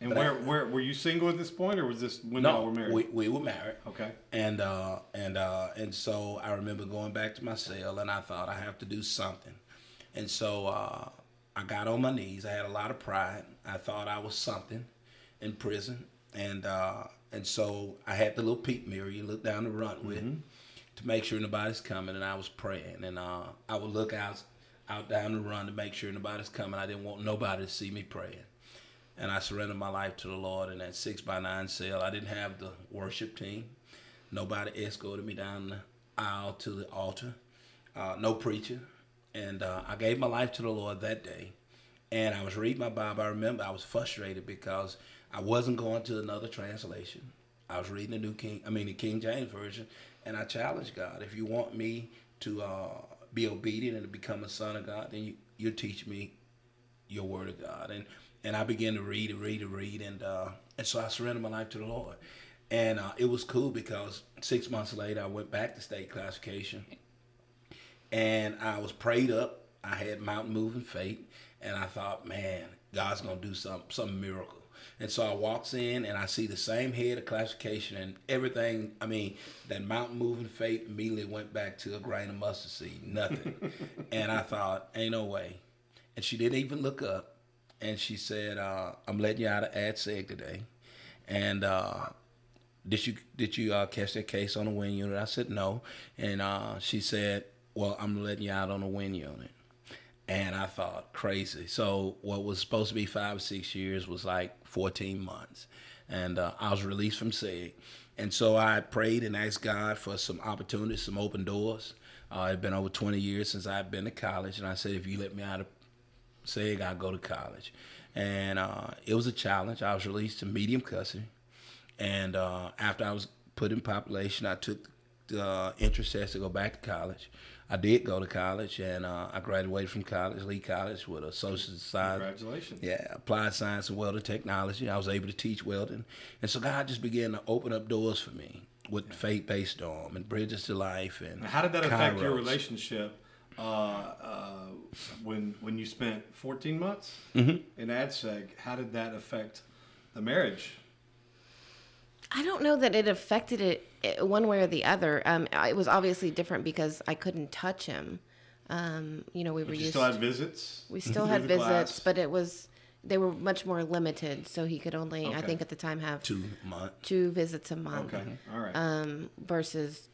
And but where I- where were you single at this point, or was this when no, y'all were married? We, we were married. Okay. And uh, and uh, and so I remember going back to my cell, and I thought I have to do something. And so uh, I got on my knees. I had a lot of pride. I thought I was something in prison, and uh, and so I had the little peep mirror you look down the run with to make sure nobody's coming. And I was praying, and uh, I would look out out down the run to make sure nobody's coming. I didn't want nobody to see me praying. And I surrendered my life to the Lord in that six by nine cell. I didn't have the worship team. Nobody escorted me down the aisle to the altar. Uh, no preacher. And uh, I gave my life to the Lord that day. And I was reading my Bible. I remember I was frustrated because I wasn't going to another translation. I was reading the New King, I mean the King James version, and I challenged God. If you want me to uh, be obedient and to become a son of God, then you, you teach me your word of God. And and I began to read and read and read, and uh, and so I surrendered my life to the Lord. And uh, it was cool because six months later I went back to state classification, and I was prayed up. I had mountain moving faith, and I thought, man, God's gonna do some some miracle. And so I walks in and I see the same head of classification and everything. I mean, that mountain moving faith immediately went back to a grain of mustard seed, nothing. and I thought, ain't no way. And she didn't even look up. And she said, uh, I'm letting you out of ad seg today. And uh, did you did you uh, catch that case on the Wynne unit? I said no. And uh, she said, well, I'm letting you out on the Wynne unit and I thought crazy. So what was supposed to be five or six years was like 14 months, and uh, I was released from SEG. And so I prayed and asked God for some opportunities, some open doors. Uh, it had been over 20 years since I had been to college, and I said, if you let me out of SEG, I'll go to college. And uh, it was a challenge. I was released to medium custody, and uh, after I was put in population, I took the uh, interest test to go back to college. I did go to college, and uh, I graduated from college, Lee College, with a social science. Congratulations. Yeah, applied science and welding technology. I was able to teach welding, and so God just began to open up doors for me with Faith Based Dorm and Bridges to Life. And How did that affect your relationship uh, uh, when when you spent 14 months Mm-hmm. in AdSeg? How did that affect the marriage? I don't know that it affected it eh, one way or the other. Um, it was obviously different because I couldn't touch him. Um, you know, we were But you used. still had visits. we still had visits, class? but it was they were much more limited. So he could only, I think, at the time have two months. two visits a month. okay, all right. Um, versus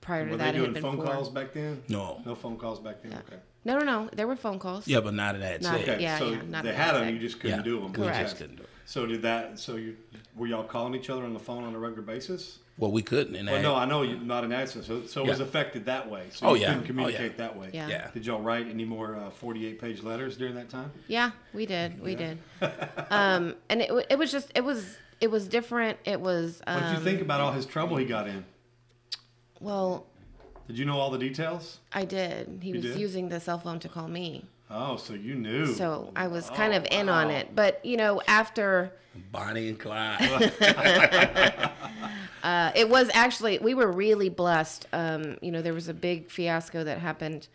prior to Were that, they it doing had been phone four. calls back then? No. No phone calls back then. Okay. No, no, no. There were phone calls. Yeah, but not at that Not- Okay. Yeah, so yeah, not they an had them, AdSeg. you just couldn't Yeah, do them. we Correct. just couldn't do it. So did that? So you were y'all calling each other on the phone on a regular basis? Well, we couldn't. And Well, that- no, I know you not an accent, so so it was affected that way. So Oh, you yeah. couldn't Oh, yeah. communicate that way. Yeah. Yeah. Did y'all write any more uh, forty-eight page letters during that time? Yeah, we did. We did. um, and it, it was just it was it was different. It was um, What did you think about all his trouble he got in? well, Did you know all the details? I did. He You was did? using the cell phone to call me. Oh, so you knew. So I was kind Oh, of in on it. But, you know, after Bonnie and Clyde. uh, it was actually, we were really blessed. Um, you know, there was a big fiasco that happened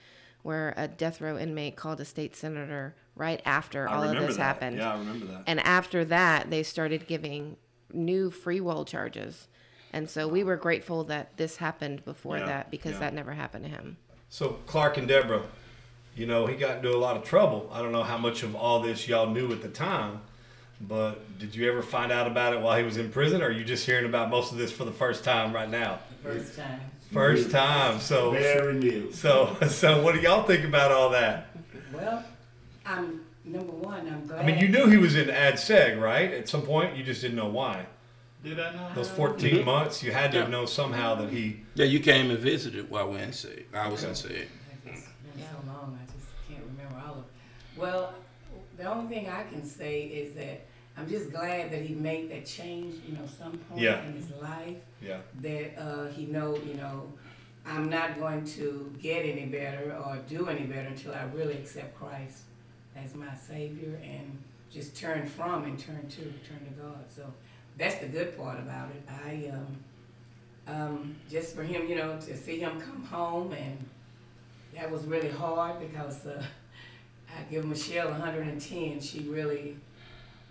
where a death row inmate called a state senator right after I all of this that. happened. Yeah, I remember that. And after that, they started giving new free will charges. And so we were grateful that this happened before Yeah, that because yeah. that never happened to him. So Clark and Deborah, you know, he got into a lot of trouble. I don't know how much of all this y'all knew at the time, but did you ever find out about it while he was in prison, or are you just hearing about most of this for the first time right now? First time. First time. So, Very new. so, so, what do y'all think about all that? Well, I'm number one. I'm glad. I mean, you knew he was in ad seg, right? At some point, you just didn't know why. Did I know? Those 14 mm-hmm. months, you had to Yeah. know somehow that he. yeah, you came and visited while we were in SEG. I was in SEG. It's been so long, I just can't remember all of it. Well, the only thing I can say is that I'm just glad that he made that change, you know, some point Yeah. in his life. Yeah. That uh, he know, you know, I'm not going to get any better or do any better until I really accept Christ as my Savior and just turn from and turn to, turn to God. So that's the good part about it. I um, um, just for him, you know, to see him come home and that was really hard because uh, I give Michelle 110. She really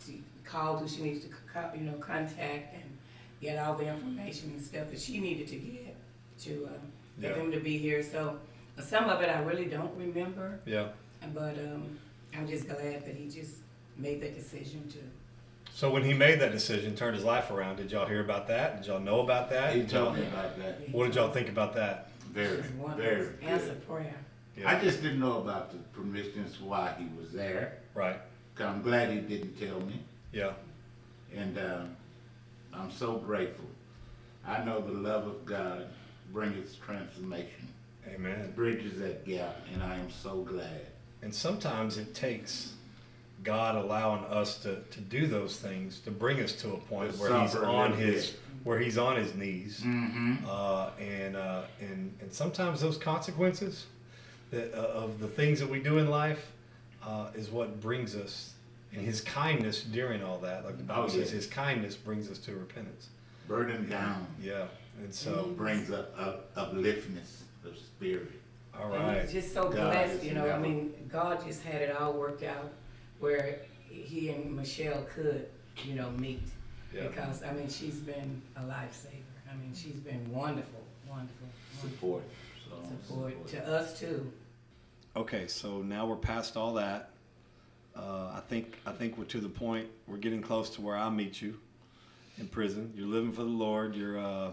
she called who she needed to, you know, contact and get all the information and stuff that she needed to get to um, get Yeah. them to be here. So uh, some of it I really don't remember, Yeah. but um, I'm just glad that he just made that decision to. So when he made that decision, turned his life around, did y'all hear about that? Did y'all know about that? He told me about that. What did y'all think about that? Very, Just one very answer good. prayer. Yeah. I just didn't know about the permissions why he was there. Right. 'Cause I'm glad he didn't tell me, Yeah. and um, I'm so grateful. I know the love of God brings transformation, Amen. bridges that gap, and I am so glad. And sometimes it takes God allowing us to, to do those things to bring us to a point To where He's on His bit. where He's on His knees, uh, and uh, and and sometimes those consequences that uh, of the things that we do in life uh, is what brings us, and His kindness during all that, like the Bible Oh, says, yeah. His kindness brings us to repentance. Burden down Yeah, and so brings up, up upliftness of spirit. All right. He's just so God blessed, you know. I mean, God just had it all worked out where he and Michelle could, you know, meet. Yeah. Because I mean, she's been a lifesaver. I mean, she's been wonderful, wonderful, wonderful Support. So, support to us too. Okay, so now we're past all that. Uh, I think I think we're to the point. We're getting close to where I meet you in prison. You're living for the Lord. You're uh,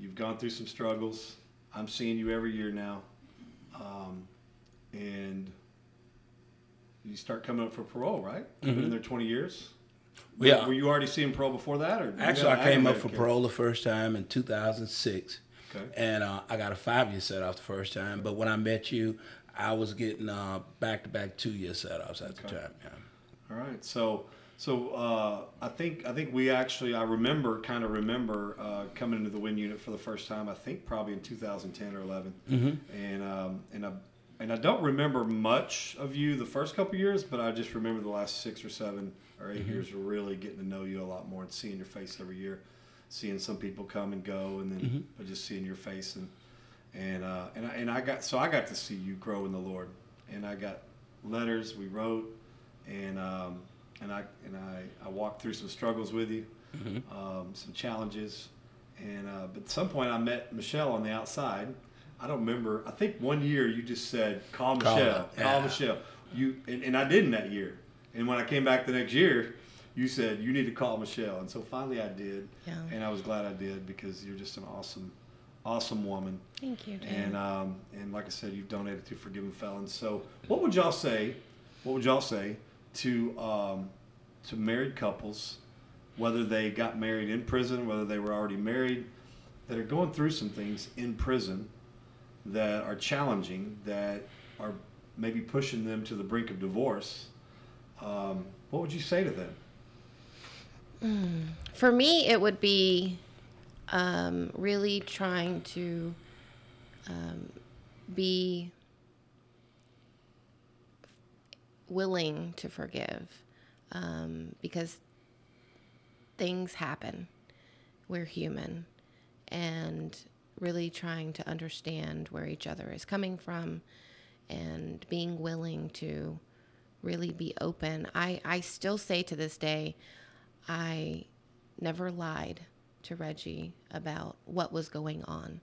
you've gone through some struggles. I'm seeing you every year now, um, and you start coming up for parole, right? You've been in there 20 years. Mm-hmm. Yeah. Were you already seeing parole before that, or Actually, I came up for case? parole the first time in 2006. Okay. And uh, I got a five year set off the first time. But when I met you, I was getting back to back two year set offs at the time. Yeah. All right. So, so uh, I think I think we actually I remember kind of remember uh, coming into the Wynne Unit for the first time. I think probably in 2010 or 11, and um, and I and I don't remember much of you the first couple years, but I just remember the last six or seven or 8 years of really getting to know you a lot more and seeing your face every year, seeing some people come and go, and then but just seeing your face and and uh, and I, and I got so I got to see you grow in the Lord, and I got letters we wrote, and um, and I and I, I walked through some struggles with you, um, some challenges, and uh, but at some point I met Michelle on the outside. I don't remember. I think one year you just said, "Call Call Michelle, call yeah. Michelle." You and, and I didn't that year. And when I came back the next year, you said you need to call Michelle, and so finally I did. Yeah. And I was glad I did because you're just an awesome, awesome woman. Thank you, Dan. And um, and like I said, you've donated to Forgiven Felons. So what would y'all say? What would y'all say to um, to married couples, whether they got married in prison, whether they were already married, that are going through some things in prison that are challenging, that are maybe pushing them to the brink of divorce? Um, what would you say to them? For me, it would be um, really trying to um, be willing to forgive um, because things happen. We're human. And really trying to understand where each other is coming from and being willing to really be open. I, I still say to this day, I never lied to Reggie about what was going on.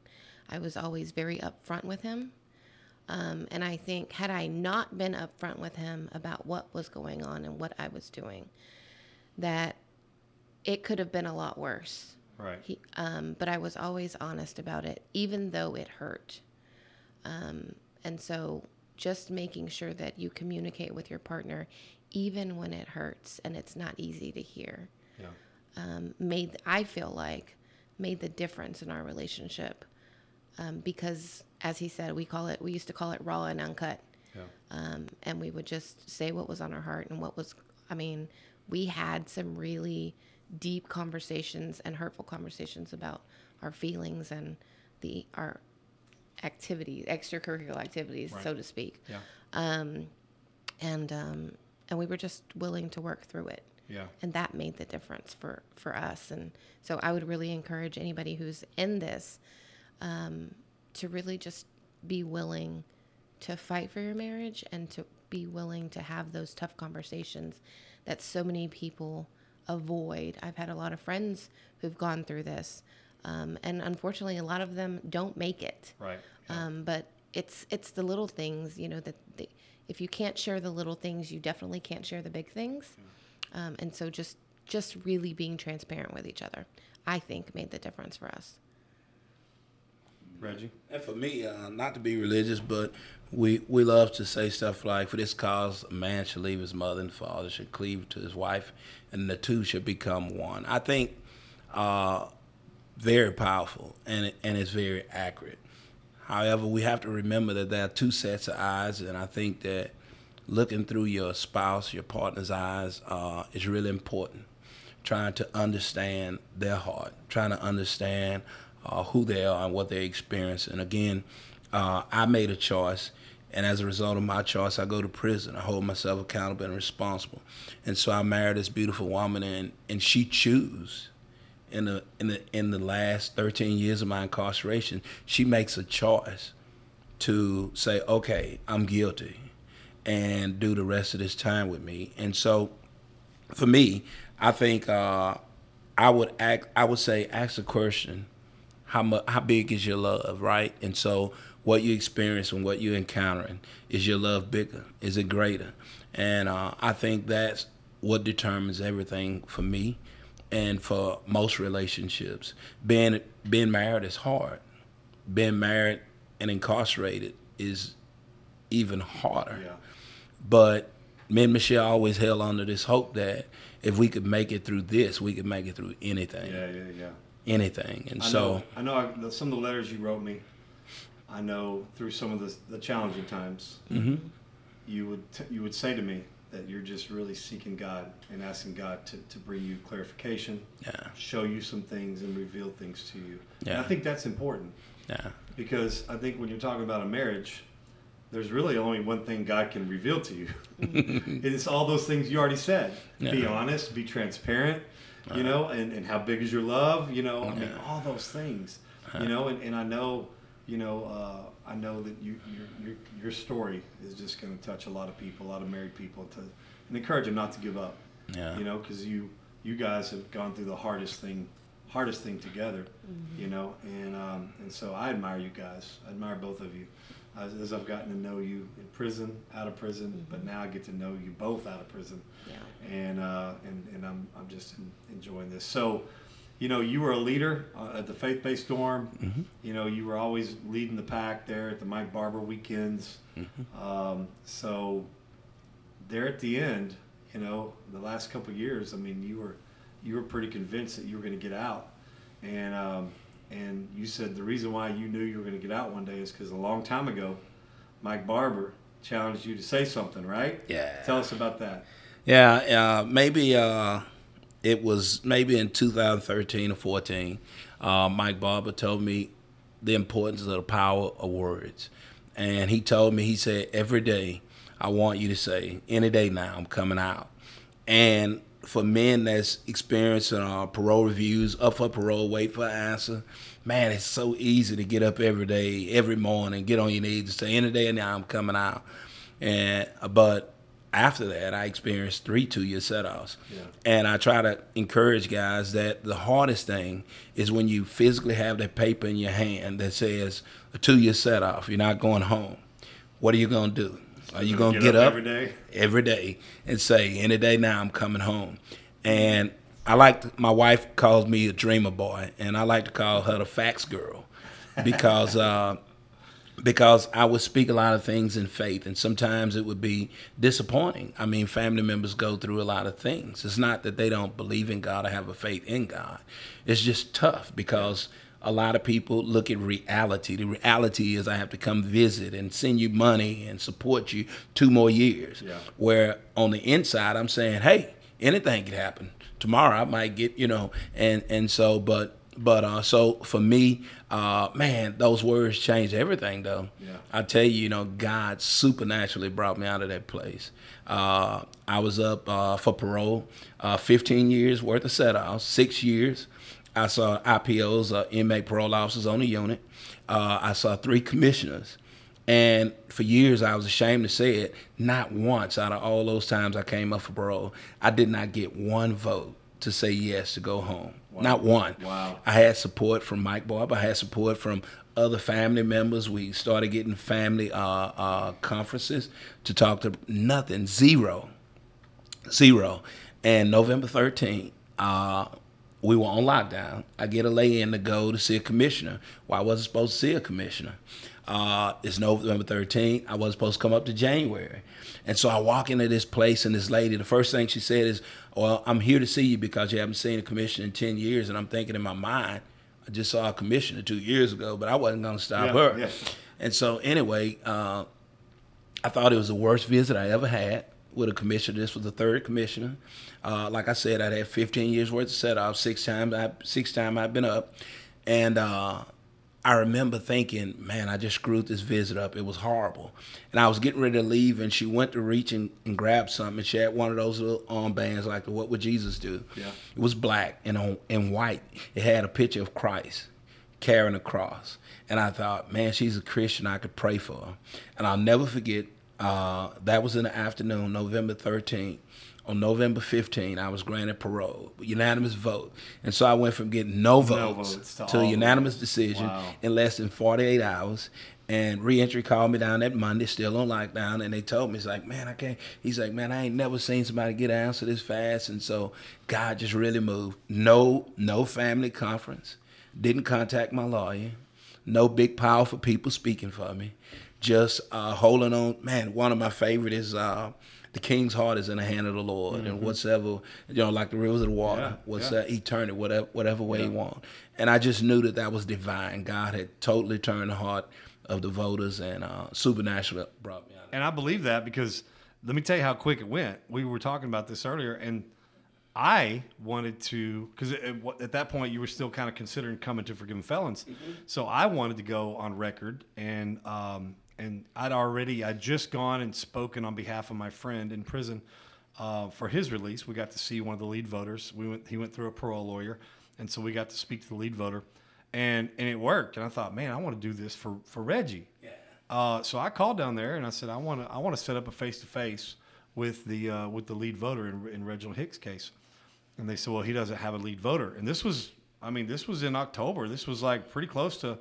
I was always very upfront with him. Um, and I think, had I not been upfront with him about what was going on and what I was doing, that it could have been a lot worse. Right. He, um, but I was always honest about it, even though it hurt. Um, and so just making sure that you communicate with your partner, even when it hurts and it's not easy to hear, Yeah. Um, made, I feel like, made the difference in our relationship. Um, because, as he said, we call it, we used to call it raw and uncut Yeah. um, and we would just say what was on our heart and what was i mean we had some really deep conversations and hurtful conversations about our feelings and the our activities extracurricular activities so to speak Yeah. and um, and we were just willing to work through it Yeah. and that made the difference for for us and so i would really encourage anybody who's in this um, to really just be willing to fight for your marriage and to be willing to have those tough conversations that so many people avoid i've had a lot of friends who've gone through this um, and unfortunately a lot of them don't make it Right. um, but it's it's the little things, you know, that the, if you can't share the little things, you definitely can't share the big things. Um, and so just just really being transparent with each other, I think, made the difference for us. Reggie. And for me, uh, not to be religious, but we we love to say stuff like, "For this cause, a man should leave his mother and father, should cleave to his wife, and the two should become one." I think uh, very powerful, and and it's very accurate. However, we have to remember that there are two sets of eyes, and I think that looking through your spouse, your partner's eyes, uh, is really important. Trying to understand their heart, trying to understand uh, who they are and what they experience. And again, uh, I made a choice, and as a result of my choice, I go to prison. I hold myself accountable and responsible. And so I married this beautiful woman, and and she chose in the in the in the last 13 years of my incarceration, she makes a choice to say, okay, I'm guilty, and do the rest of this time with me. And so, for me, I think uh, I would act. I would say, ask the question, how much, how big is your love, right? And so, what you experience and what you're encountering is your love bigger? Is it greater? And uh, I think that's what determines everything for me and for most relationships. Being being married is hard. Being married and incarcerated is even harder. Yeah. But me and Michelle always held on to this hope that if we could make it through this, we could make it through anything, Yeah, yeah, yeah. anything. And I so, know, I know I, the- some of the letters you wrote me. I know through some of the, the challenging times, Mm-hmm. you would t- you would say to me that you're just really seeking God and asking God to, to bring you clarification, yeah, show you some things, and reveal things to you. And Yeah. I think that's important yeah, because I think when you're talking about a marriage, there's really only one thing God can reveal to you. it's all those things you already said. Be Yeah. Uh-huh. honest, be transparent, you know, and, and how big is your love, you know, I mean, Uh-huh. all those things, you know, and, and I know, you know, uh, I know that you, your, your, your story is just going to touch a lot of people, a lot of married people to, and encourage them not to give up, yeah, you know, because you, you guys have gone through the hardest thing, hardest thing together, you know, and, um, and so I admire you guys. I admire both of you as, as I've gotten to know you in prison, out of prison, but now I get to know you both out of prison, Yeah. and uh, and and I'm I'm just enjoying this. So, you know, you were a leader uh, at the Faith Based Dorm. You know, you were always leading the pack there at the Mike Barber weekends. Um, so, there at the end, you know, the last couple of years, I mean, you were you were pretty convinced that you were going to get out, and um, and you said the reason why you knew you were going to get out one day is because a long time ago, Mike Barber challenged you to say something, right? Yeah. Tell us about that. yeah. Uh, maybe uh, it was maybe in 2013 or 14. Uh, Mike Barber told me the importance of the power of words, and he told me he said every day I want you to say any day now I'm coming out, and for men that's experiencing uh, parole reviews, up for parole, wait for an answer, man, it's so easy to get up every day, every morning, get on your knees and say, any day now I'm coming out. And but after that, I experienced three two-year set-offs. Yeah. And I try to encourage guys that the hardest thing is when you physically have that paper in your hand that says a two-year set-off. You're not going home. What are you gonna do? Are you gonna get, up, every day? every day and say, any day now I'm coming home. And I like to, my wife calls me a dreamer boy, and I like to call her the facts girl because uh, because I would speak a lot of things in faith, and sometimes it would be disappointing. I mean, family members go through a lot of things. It's not that they don't believe in God or have a faith in God. It's just tough because a lot of people look at reality. The reality is I have to come visit and send you money and support you two more years. Yeah. Where on the inside I'm saying, hey, anything could happen. Tomorrow I might get, you know, and and so but but uh so for me, uh man, those words changed everything though. Yeah. I tell you, you know, God supernaturally brought me out of that place. Uh, I was up uh, for parole, uh, 15 years worth of set-offs, six years. I saw IPOs, uh, inmate parole officers on the unit. Uh, I saw three commissioners. And for years, I was ashamed to say it. Not once out of all those times I came up for parole, I did not get one vote to say yes to go home. Not one. Wow. I had support from Mike Barber. I had support from other family members. We started getting family uh, uh, conferences to talk to nothing, zero, zero. And November 13th, uh, we were on lockdown. I get a lay in to go to see a commissioner. Well, I wasn't supposed to see a commissioner. Uh, it's November 13th. I wasn't supposed to come up to January. And so I walk into this place, and this lady, the first thing she said is, Well, I'm here to see you because you haven't seen a commissioner in 10 years. And I'm thinking in my mind, I just saw a commissioner two years ago, but I wasn't going to stop Yeah, her. yeah. And so, anyway, uh, I thought it was the worst visit I ever had with a commissioner. This was the third commissioner. Uh, like I said, I'd had 15 years worth of set off. Six times, I, six time I've been up, and uh, I remember thinking, man, I just screwed this visit up. It was horrible. And I was getting ready to leave, and she went to reach and, and grab something. And she had one of those little armbands, like the "What Would Jesus Do?" Yeah. It was black and on and white. It had a picture of Christ carrying a cross. And I thought, man, she's a Christian. I could pray for her. And I'll never forget, uh, that was in the afternoon, November 13th. On November 15th, I was granted parole, unanimous vote. And so I went from getting no votes, votes to to, unanimous decision Wow. in less than 48 hours. And reentry called me down that Monday, still on lockdown, and they told me, it's like, man, I can't. He's like, man, I ain't never seen somebody get answer this fast. And so God just really moved. No, no family conference. Didn't contact my lawyer. No big, powerful people speaking for me. Just uh, holding on. Man, one of my favorite is uh, the king's heart is in the hand of the Lord, and whatsoever you know, like the rivers of the water, Yeah, what's yeah. he turned it whatever whatever way he want. And I just knew that that was divine. God had totally turned the heart of the voters, and uh, supernatural brought me out. And I believe that because let me tell you how quick it went. We were talking about this earlier, and I wanted to because at that point you were still kind of considering coming to Forgiven Felons, so I wanted to go on record and um, and I'd already I'd just gone and spoken on behalf of my friend in prison uh, for his release. We got to see one of the lead voters. We went he went through a parole lawyer, and so we got to speak to the lead voter, and and it worked. And I thought, man, I want to do this for for Reggie. Yeah. Uh, so I called down there and I said, I want to I want to set up a face to face with the uh, with the lead voter in, in Reginald Hicks' case. And they said, well, he doesn't have a lead voter. And this was, I mean, this was in October. This was like pretty close to,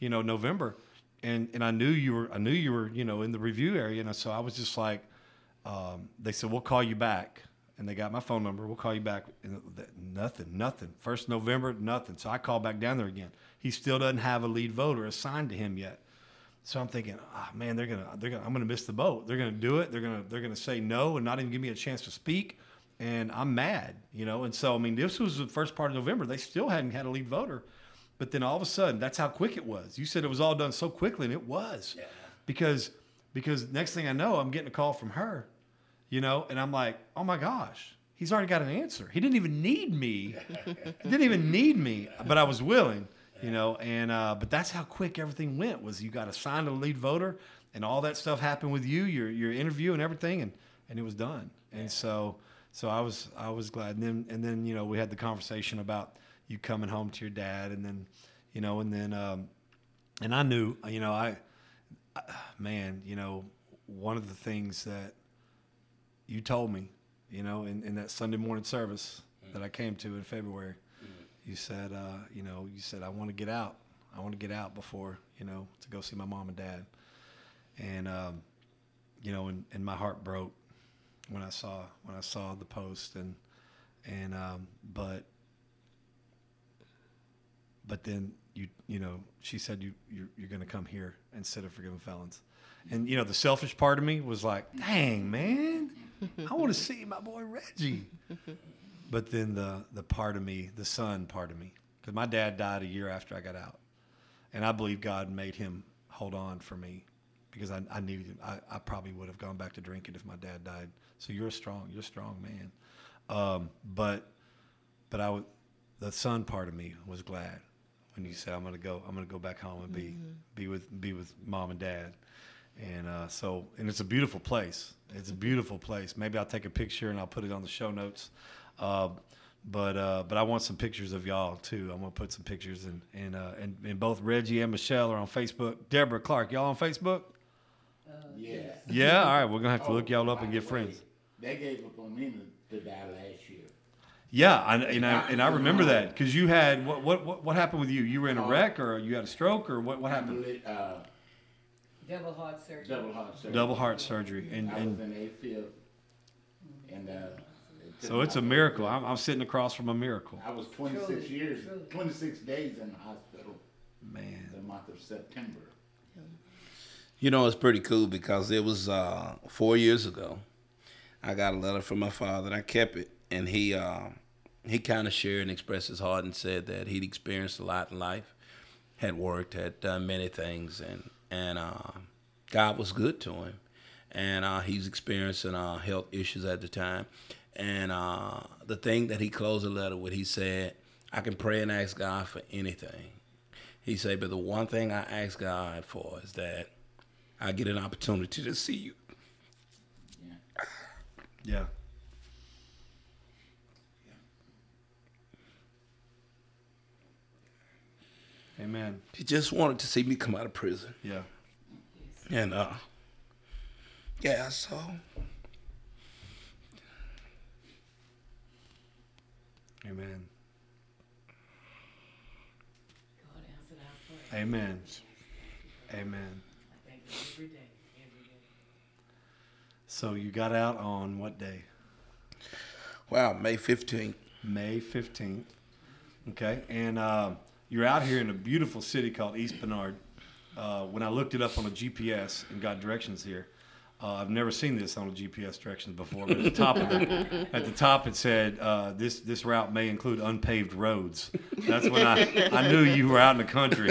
you know, November. And and I knew you were I knew you were you know in the review area. And so I was just like, um, they said we'll call you back. And they got my phone number. We'll call you back. And th- nothing, nothing. First November, nothing. So I called back down there again. He still doesn't have a lead voter assigned to him yet. So I'm thinking, oh man, they're gonna, they're gonna, I'm gonna miss the boat. They're gonna do it. They're gonna, they're gonna say no and not even give me a chance to speak. And I'm mad, you know. And so I mean, this was the first part of November. They still hadn't had a lead voter, but then all of a sudden, that's how quick it was. You said it was all done so quickly, and it was, because because next thing I know, I'm getting a call from her, you know, and I'm like, oh my gosh, he's already got an answer. He didn't even need me. he didn't even need me, but I was willing, you know. And uh, but that's how quick everything went. Was you got assigned a lead voter, and all that stuff happened with you, your your interview and everything, and and it was done. And so so I was I was glad. And then and then you know we had the conversation about you coming home to your dad, and then you know, and then um, and I knew, you know, I man, you know, one of the things that you told me, you know, in, in that Sunday morning service that I came to in February, you said, uh, you know, you said, I want to get out. I want to get out before, you know, to go see my mom and dad. And, um, you know, and, and my heart broke when I saw, when I saw the post and, and, um, but, but then you, you know, she said, you, you're, you're going to come here instead of Forgiven Felons. And, you know, the selfish part of me was like, dang, man, I want to see my boy Reggie. But then the, the part of me, the son part of me, because my dad died a year after I got out. And I believe God made him hold on for me because I, I him. I, I probably would have gone back to drinking if my dad died. So you're a strong, you're a strong man. Um, but, but I the son part of me was glad when you said I'm gonna go, I'm gonna go back home and be, be with, be with mom and dad. And uh, so, and it's a beautiful place. It's a beautiful place. Maybe I'll take a picture and I'll put it on the show notes. Uh, but uh, but I want some pictures of y'all too. I'm gonna put some pictures and and uh, and, and both Reggie and Michelle are on Facebook. Deborah Clark, y'all on Facebook? Yeah. Yeah. All right, we're gonna have to look Oh, y'all up and the get friends. They gave up on me to, to die last year. Yeah, I, and I and I remember that because you had what, what what what happened with you? You were in a wreck or you had a stroke or what what happened? Uh, Double heart surgery. double heart surgery. Double heart surgery and I was and in eighth field, and uh, they So it's a miracle. I'm, I'm sitting across from a miracle. I was 26 Truly, years, truly. 26 days in the hospital Man. the month of September. You know, it's pretty cool because it was uh, four years ago. I got a letter from my father, and I kept it. And he uh, he kind of shared and expressed his heart and said that he'd experienced a lot in life, had worked, had done many things, and and uh, God was good to him. And uh, he's experiencing uh, health issues at the time. And uh, the thing that he closed the letter with, he said, "I can pray and ask God for anything." He said, "But the one thing I ask God for is that." I get an opportunity to see you. Yeah. Yeah. Amen. He just wanted to see me come out of prison. Yeah. And uh yeah, so Amen. God answered our prayer. Amen. Amen. I thank you every day, every day. So you got out on what day? wow, May 15th. May 15th. Okay. And uh, you're out here in a beautiful city called East Bernard. Uh, when I looked it up on a GPS and got directions here, uh, I've never seen this on a GPS directions before, but at the top of it, at the top it said uh, this this route may include unpaved roads. That's when I, I knew you were out in the country.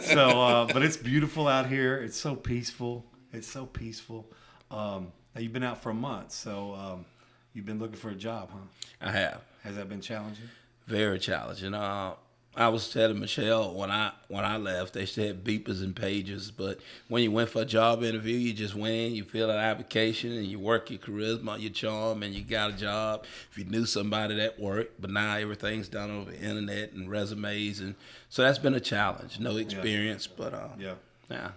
So, uh, but it's beautiful out here. It's so peaceful. It's so peaceful. Um, now you've been out for a month, so um, you've been looking for a job, huh? I have. Has that been challenging? Very challenging. Uh I was telling Michelle when I when I left, they said beepers and pages, but when you went for a job interview, you just went in, you fill out an application, and you work your charisma, your charm, and you got a job. If you knew somebody that worked, but now everything's done over the internet and resumes, and so that's been a challenge. No experience, but uh, Yeah. yeah.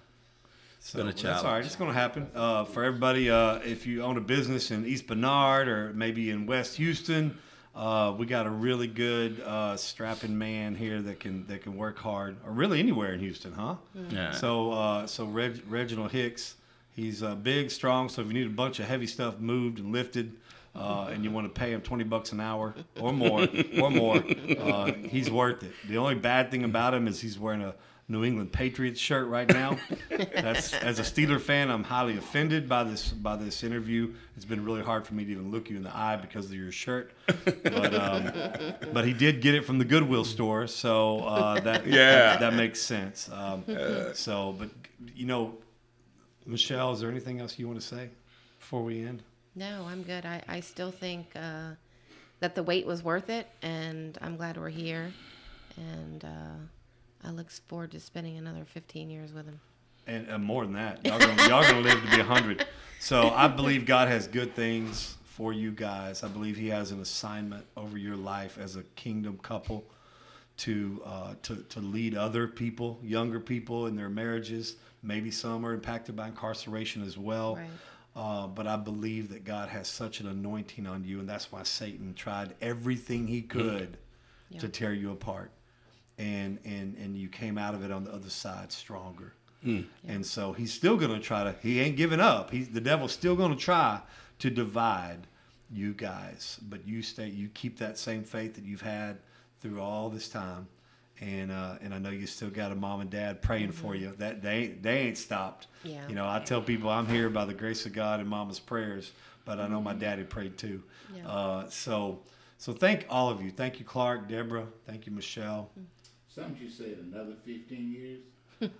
So been a challenge. That's all right. It's going to happen. Uh, for everybody, uh, if you own a business in East Bernard or maybe in West Houston, uh, we got a really good uh, strapping man here that can that can work hard, or really anywhere in Houston, huh? Yeah. So uh, so Reg, Reginald Hicks, he's uh, big, strong. So if you need a bunch of heavy stuff moved and lifted. Uh, and you want to pay him 20 bucks an hour or more or more uh, he's worth it the only bad thing about him is he's wearing a new england patriots shirt right now that's as a steeler fan i'm highly offended by this by this interview it's been really hard for me to even look you in the eye because of your shirt but um, but he did get it from the goodwill store so uh, that Yeah. that, that makes sense um, so but you know michelle is there anything else you want to say before we end No, I'm good. I, I still think uh, that the wait was worth it, and I'm glad we're here. And uh, I look forward to spending another 15 years with him. and, and more than that, y'all gonna, y'all gonna live to be hundred. So I believe God has good things for you guys. I believe He has an assignment over your life as a kingdom couple to uh, to to lead other people, younger people in their marriages. Maybe some are impacted by incarceration as well. Right. Uh, but I believe that God has such an anointing on you, and that's why Satan tried everything he could to tear you apart, and and and you came out of it on the other side stronger. And so he's still going to try to. He ain't giving up. He's the devil's still going to try to divide you guys, but you stay. You keep that same faith that you've had through all this time, and uh, and I know you still got a mom and dad praying for you. That they ain't, they ain't stopped. Yeah. You know, I tell people I'm here by the grace of God and Mama's prayers, but I know my daddy prayed too. Yeah. Uh, so so thank all of you. Thank you, Clark, Deborah. Thank you, Michelle. Something you said another 15 years.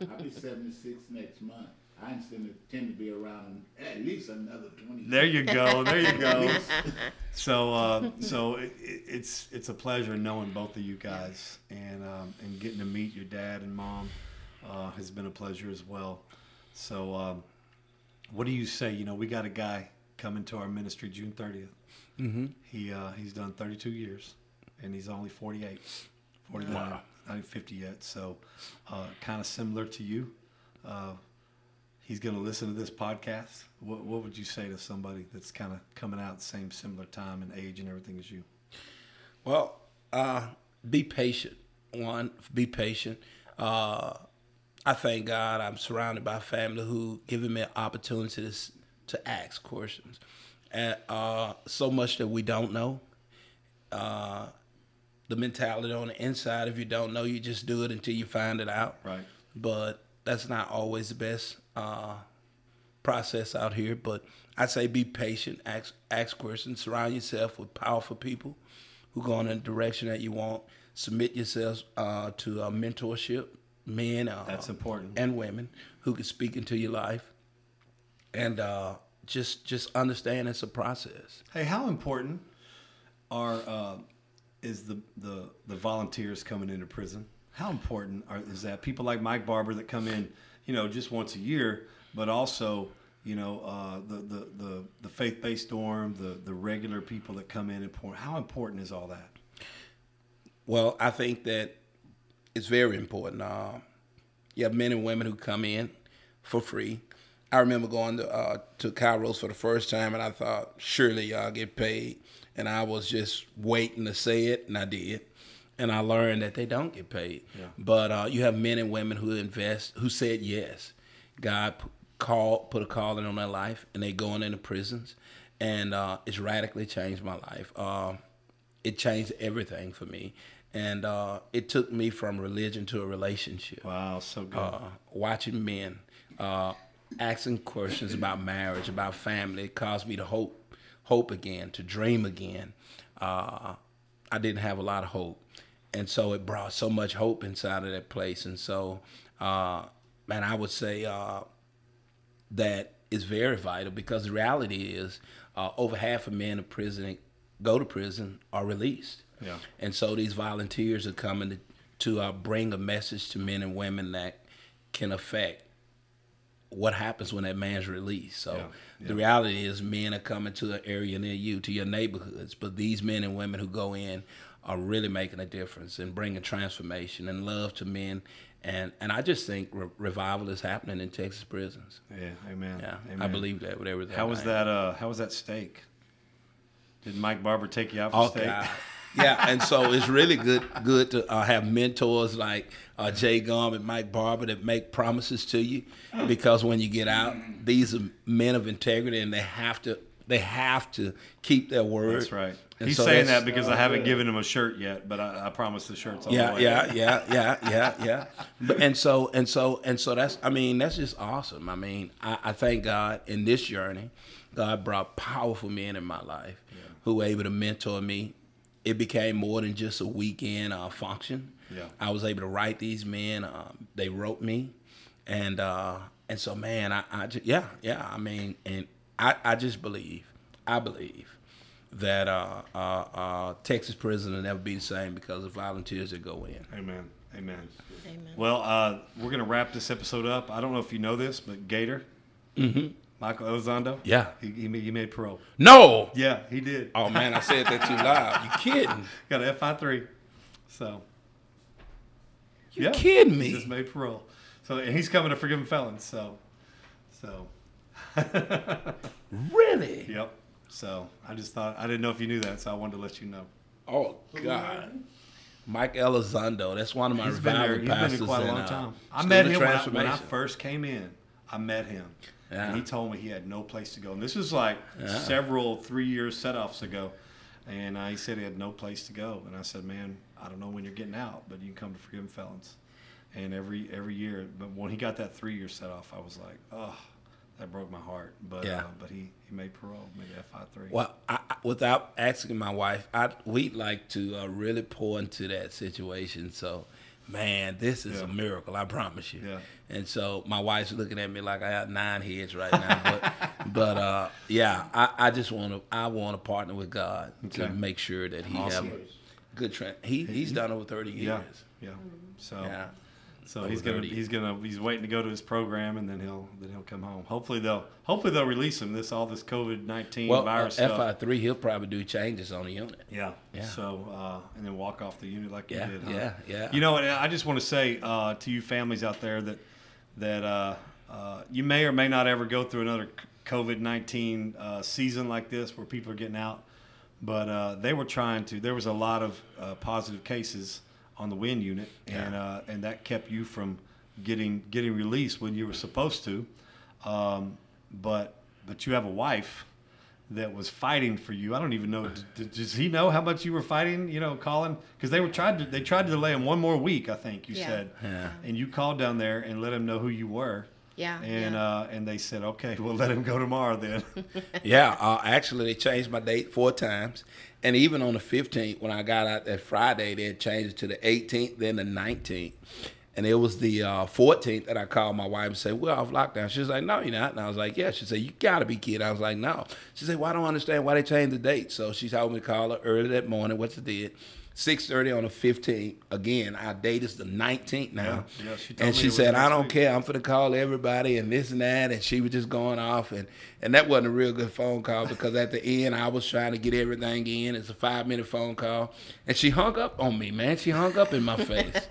I'll be 76 next month. I intend to tend to be around at least another 20 There you go. There you go. So, uh, so it, it- it's it's a pleasure knowing both of you guys, and um, and getting to meet your dad and mom uh, has been a pleasure as well. So, um, what do you say? You know, we got a guy coming to our ministry June 30th. Mm-hmm. He uh, he's done 32 years, and he's only 48, 49, Wow. Not even 50 yet. So, uh, kind of similar to you. Uh, he's going to listen to this podcast. What, what would you say to somebody that's kind of coming out same similar time and age and everything as you? Well, uh, be patient. One, be patient. Uh, I thank God I'm surrounded by family who giving me opportunities to ask questions. and, uh, so much that we don't know. The mentality on the inside, if you don't know, you just do it until you find it out. Right. But that's not always the best uh, process out here. But I say be patient, ask, ask questions, surround yourself with powerful people who go in the direction that you want. Submit yourselves uh, to uh, mentorship, men uh, That's important. and women who can speak into your life, and uh, just just understand it's a process. Hey, how important are uh, is the, the the volunteers coming into prison? How important are, is that people like Mike Barber that come in, you know, just once a year, but also you know uh, the the the, the faith based dorm, the the regular people that come in and pour. How important is all that? Well, I think that it's very important. Uh, you have men and women who come in for free. I remember going to uh, to Kairos for the first time, and I thought surely y'all get paid, and I was just waiting to say it, and I did, and I learned that they don't get paid. But uh, you have men and women who invest, who said yes. God p- called, put a calling on their life, and they going into prisons, and uh, it's radically changed my life. Uh, it changed everything for me, and uh, it took me from religion to a relationship Wow, so good. uh, watching men, uh, asking questions about marriage, about family. It caused me to hope, hope again, to dream again. Uh, I didn't have a lot of hope, and so it brought so much hope inside of that place. And so, uh, man, I would say uh, that is very vital because the reality is uh, over half of men in prison go to prison are released. Yeah. And so these volunteers are coming to, to uh, bring a message to men and women that can affect what happens when that man's released. So Yeah, the reality is men are coming to an area near you, to your neighborhoods. But these men and women who go in are really making a difference and bringing transformation and love to men. And and I just think re- revival is happening in Texas prisons. yeah, amen. Yeah, amen. I believe that with everything. How was that? Uh, how was that steak? Did Mike Barber take you out for Oh, steak? Yeah, and so it's really good good to uh, have mentors like uh, Jay Gum and Mike Barber that make promises to you, because when you get out, these are men of integrity, and they have to they have to keep their word. That's right. And He's so saying that because I haven't given him a shirt yet, but I, I promise the shirt's on the Yeah, way. yeah, yeah, yeah, yeah, yeah. But, and so and so and so that's I mean that's just awesome. I mean I, I thank God in this journey, God brought powerful men in my life who were able to mentor me. It became more than just a weekend uh, function. Yeah. I was able to write these men. Um, they wrote me, and uh, and so man, I, I just, yeah yeah. I mean, and I, I just believe I believe that uh, uh, uh, Texas prison will never be the same because of volunteers that go in. Amen. Amen. Amen. Well, uh, we're going to wrap this episode up. I don't know if you know this, but Gator, Michael Elizondo, Yeah. he, he, made, he made parole. No. Yeah, he did. Oh man, I said that too loud. You kidding? Got an FI three. So You yeah, kidding me? he just made parole. So and he's coming to forgiven felons. So, so Really? yep. So I just thought I didn't know if you knew that, so I wanted to let you know. Oh God. Mike Elizondo. That's one of my He's been there. revival He's been there quite a in, long uh, time. I met him when I, when I first came in. I met him, Yeah. and he told me he had no place to go. And this was like several three year set offs ago. And uh, he said he had no place to go. And I said, man, I don't know when you're getting out, but you can come to Forgiven Felons. And every every year, but when he got that three year set off, I was like, oh, that broke my heart. But Yeah. uh, but he, he made parole, made FI three. Well, I, I- without asking my wife, I we'd like to uh, really pour into that situation. So, man, this is Yeah. a miracle. I promise you. Yeah. And so my wife's looking at me like I have nine heads right now. But, but uh, yeah, I, I just want to I want to partner with God to make sure that he Awesome. have a good trend. He he's done over thirty years. yeah, yeah. So Yeah. So he's gonna 30. he's gonna he's waiting to go to his program and then he'll then he'll come home. Hopefully they'll hopefully they'll release him. This all this COVID nineteen Well, uh, virus FI three, he'll probably do changes on the unit. Yeah. Yeah. So uh, and then walk off the unit like Yeah, you did. Huh? yeah, yeah. You know, I just want to say uh, to you families out there that that uh, uh, you may or may not ever go through another COVID nineteen uh, season like this where people are getting out, but uh, they were trying to. There was a lot of uh, positive cases on the Wynne unit, and uh, and that kept you from getting getting released when you were supposed to. Um, but but you have a wife that was fighting for you. I don't even know. Did, does he know how much you were fighting? You know, Colin, because they were tried to they tried to delay him one more week. I think you Yeah. said. Yeah. And you called down there and let him know who you were. Yeah, And yeah. uh, and they said, okay, we'll let him go tomorrow then. Yeah, uh, actually, they changed my date four times, and even on the fifteenth, when I got out that Friday, they had changed it to the eighteenth, then the nineteenth, and it was the uh, fourteenth that I called my wife and said, "We're off lockdown." She was like, "No, you're not," and I was like, "Yeah." She said, "You gotta be kidding." I was like, "No." She said, "Well, I don't understand why they changed the date." So she told me to call her early that morning, which I did. Six thirty on the fifteenth. Again, our date is the nineteenth now. Yeah, yeah, she and she said, "I don't week." care. I'm gonna call everybody and this and that." And she was just going off, and and that wasn't a real good phone call because at the end I was trying to get everything in. It's a five minute phone call, and she hung up on me, man. She hung up in my face.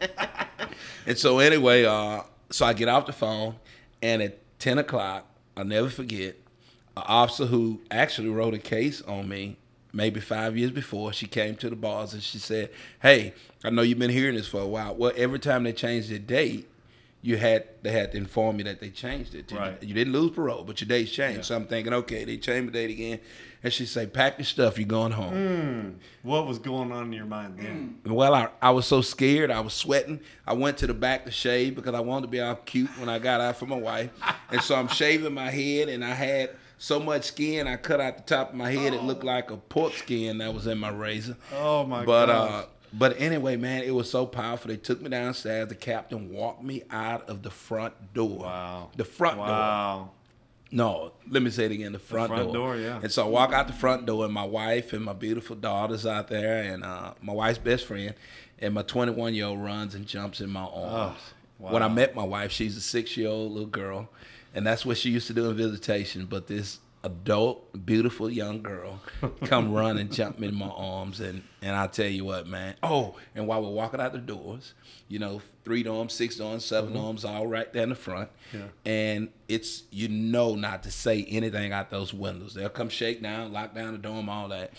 and so anyway, uh, so I get off the phone, and at ten o'clock, I'll never forget, an officer who actually wrote a case on me maybe five years before she came to the bars and she said hey i know you've been hearing this for a while well every time they changed the date you had they had to inform me that they changed it Right. you didn't lose parole but your date's changed so i'm thinking okay they changed the date again and she say pack your stuff you're going home hmm. what was going on in your mind then? Mm. well, I, I was so scared. I was sweating. I went to the back to shave because I wanted to be all cute when I got out for my wife. And so I'm shaving my head, and I had so much skin. I cut out the top of my head. It looked like a pork skin that was in my razor. Oh my god! But gosh. uh, but anyway, man, it was so powerful. They took me downstairs. The captain walked me out of the front door. Wow. The front door. Wow. No, let me say it again. The front, the front door. door, yeah. And so I walk out the front door, and my wife and my beautiful daughters out there, and uh, my wife's best friend, and my 21 year old runs and jumps in my arms. wow. When I met my wife, she's a six year old little girl, and that's what she used to do in visitation. But this adult, beautiful young girl come run and jump me in my arms, and and I tell you what, man. Oh, and while we're walking out the doors, you know, three dorms, six dorms, 7 mm-hmm. dorms, all right there in the front, Yeah. and it's you know not to say anything out those windows. They'll come shake down, lock down the dorm, all that.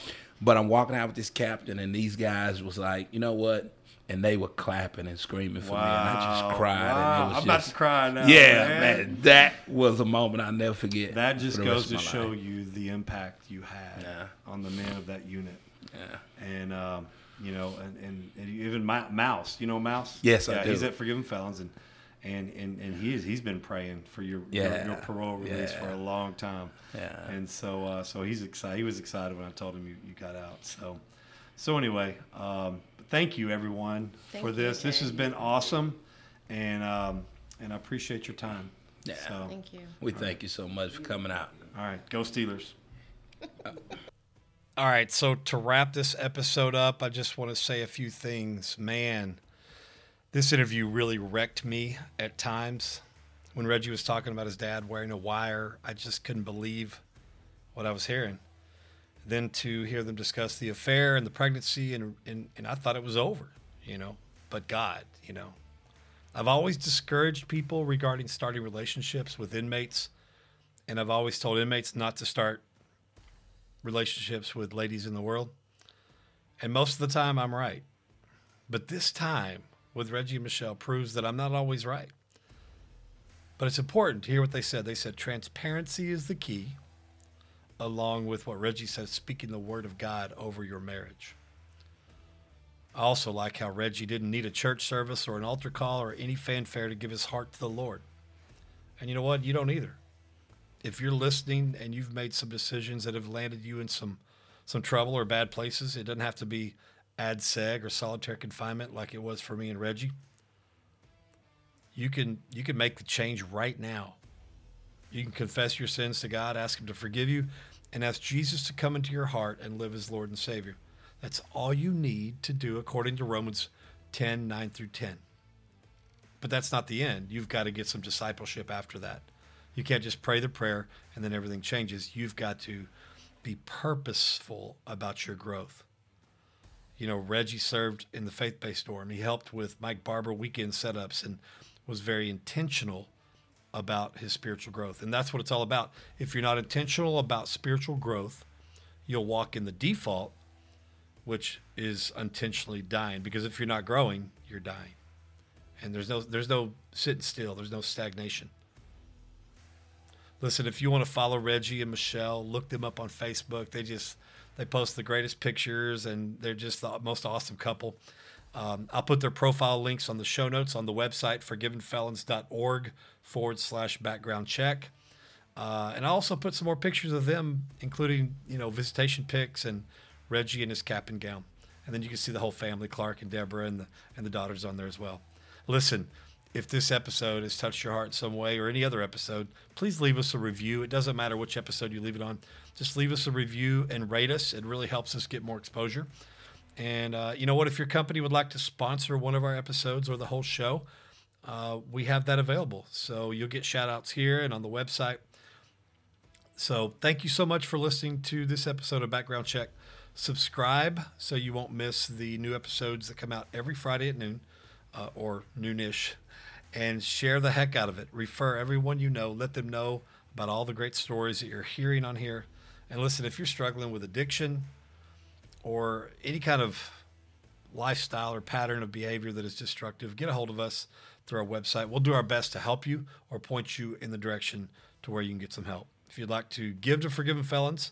But I'm walking out with this captain, and these guys was like, you know what? And they were clapping and screaming for me, and I just cried. Wow. And it was I'm about just, to cry now. Yeah, man. man. that was a moment I'll never forget. That just goes to show life. you the impact you had Yeah. on the men of that unit. Yeah. And um, you know, and, and, and even Ma- Mouse, you know Mouse. Yes, I yeah, do. He's at Forgiven Felons, and and and, and he's he's been praying for your your, Yeah. your parole release for a long time. Yeah. And so uh, so he's excited. He was excited when I told him you, you got out. So so anyway, um, thank you everyone Thank for you, this. This has been awesome, and um, and I appreciate your time. Yeah. So, Thank you. We thank you so much for coming out. all right, go Steelers. All right, so to wrap this episode up, I just want to say a few things. Man, this interview really wrecked me at times. When Reggie was talking about his dad wearing a wire, I just couldn't believe what I was hearing. Then to hear them discuss the affair and the pregnancy, and, and, and I thought it was over, you know. But God, you know, I've always discouraged people regarding starting relationships with inmates, and I've always told inmates not to start relationships with ladies in the world. And most of the time, I'm right. But this time with Reggie and Michelle proves that I'm not always right. But it's important to hear what they said. They said transparency is the key, along with what Reggie said, speaking the word of God over your marriage. I also like how Reggie didn't need a church service or an altar call or any fanfare to give his heart to the Lord. And you know what? You don't either. If you're listening and you've made some decisions that have landed you in some some trouble or bad places, it doesn't have to be ad seg or solitary confinement like it was for me and Reggie. You can you can make the change right now. You can confess your sins to God, ask him to forgive you, and ask Jesus to come into your heart and live as Lord and Savior. That's all you need to do according to Romans 10, 9 through 10. But that's not the end. You've got to get some discipleship after that. You can't just pray the prayer and then everything changes. You've got to be purposeful about your growth. You know, Reggie served in the faith based dorm. He helped with Mike Barber weekend setups and was very intentional about his spiritual growth. And that's what it's all about. If you're not intentional about spiritual growth, you'll walk in the default, which is intentionally dying. Because if you're not growing, you're dying. And there's no there's no sitting still, there's no stagnation. Listen, if you want to follow Reggie and Michelle, look them up on Facebook. They just they post the greatest pictures, and they're just the most awesome couple. Um, I'll put their profile links on the show notes on the website, forgivenfelons.org forward slash background check. Uh, and I also put some more pictures of them, including, you know, visitation pics and Reggie in his cap and gown. And then you can see the whole family, Clark and Deborah and the, and the daughters on there as well. Listen, if this episode has touched your heart in some way or any other episode, please leave us a review. It doesn't matter which episode you leave it on. Just leave us a review and rate us. It really helps us get more exposure. And uh, you know what? If your company would like to sponsor one of our episodes or the whole show, uh, we have that available. So you'll get shout outs here and on the website. So thank you so much for listening to this episode of Background Check. Subscribe so you won't miss the new episodes that come out every Friday at noon uh, or noonish. And share the heck out of it. Refer everyone you know. Let them know about all the great stories that you're hearing on here. And listen, if you're struggling with addiction or any kind of lifestyle or pattern of behavior that is destructive, get a hold of us through our website. We'll do our best to help you or point you in the direction to where you can get some help. If you'd like to give to Forgiven Felons,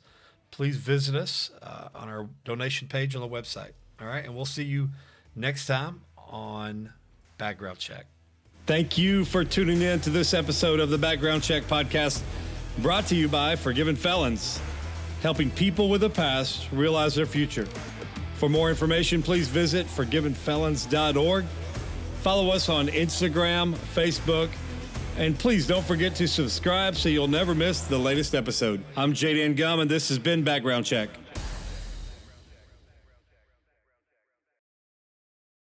please visit us uh, on our donation page on the website. All right, and we'll see you next time on Background Check. Thank you for tuning in to this episode of the Background Check podcast, brought to you by Forgiven Felons, helping people with a past realize their future. For more information, please visit forgivenfelons.org. Follow us on Instagram, Facebook, and please don't forget to subscribe so you'll never miss the latest episode. I'm Jay Gum, and this has been Background Check.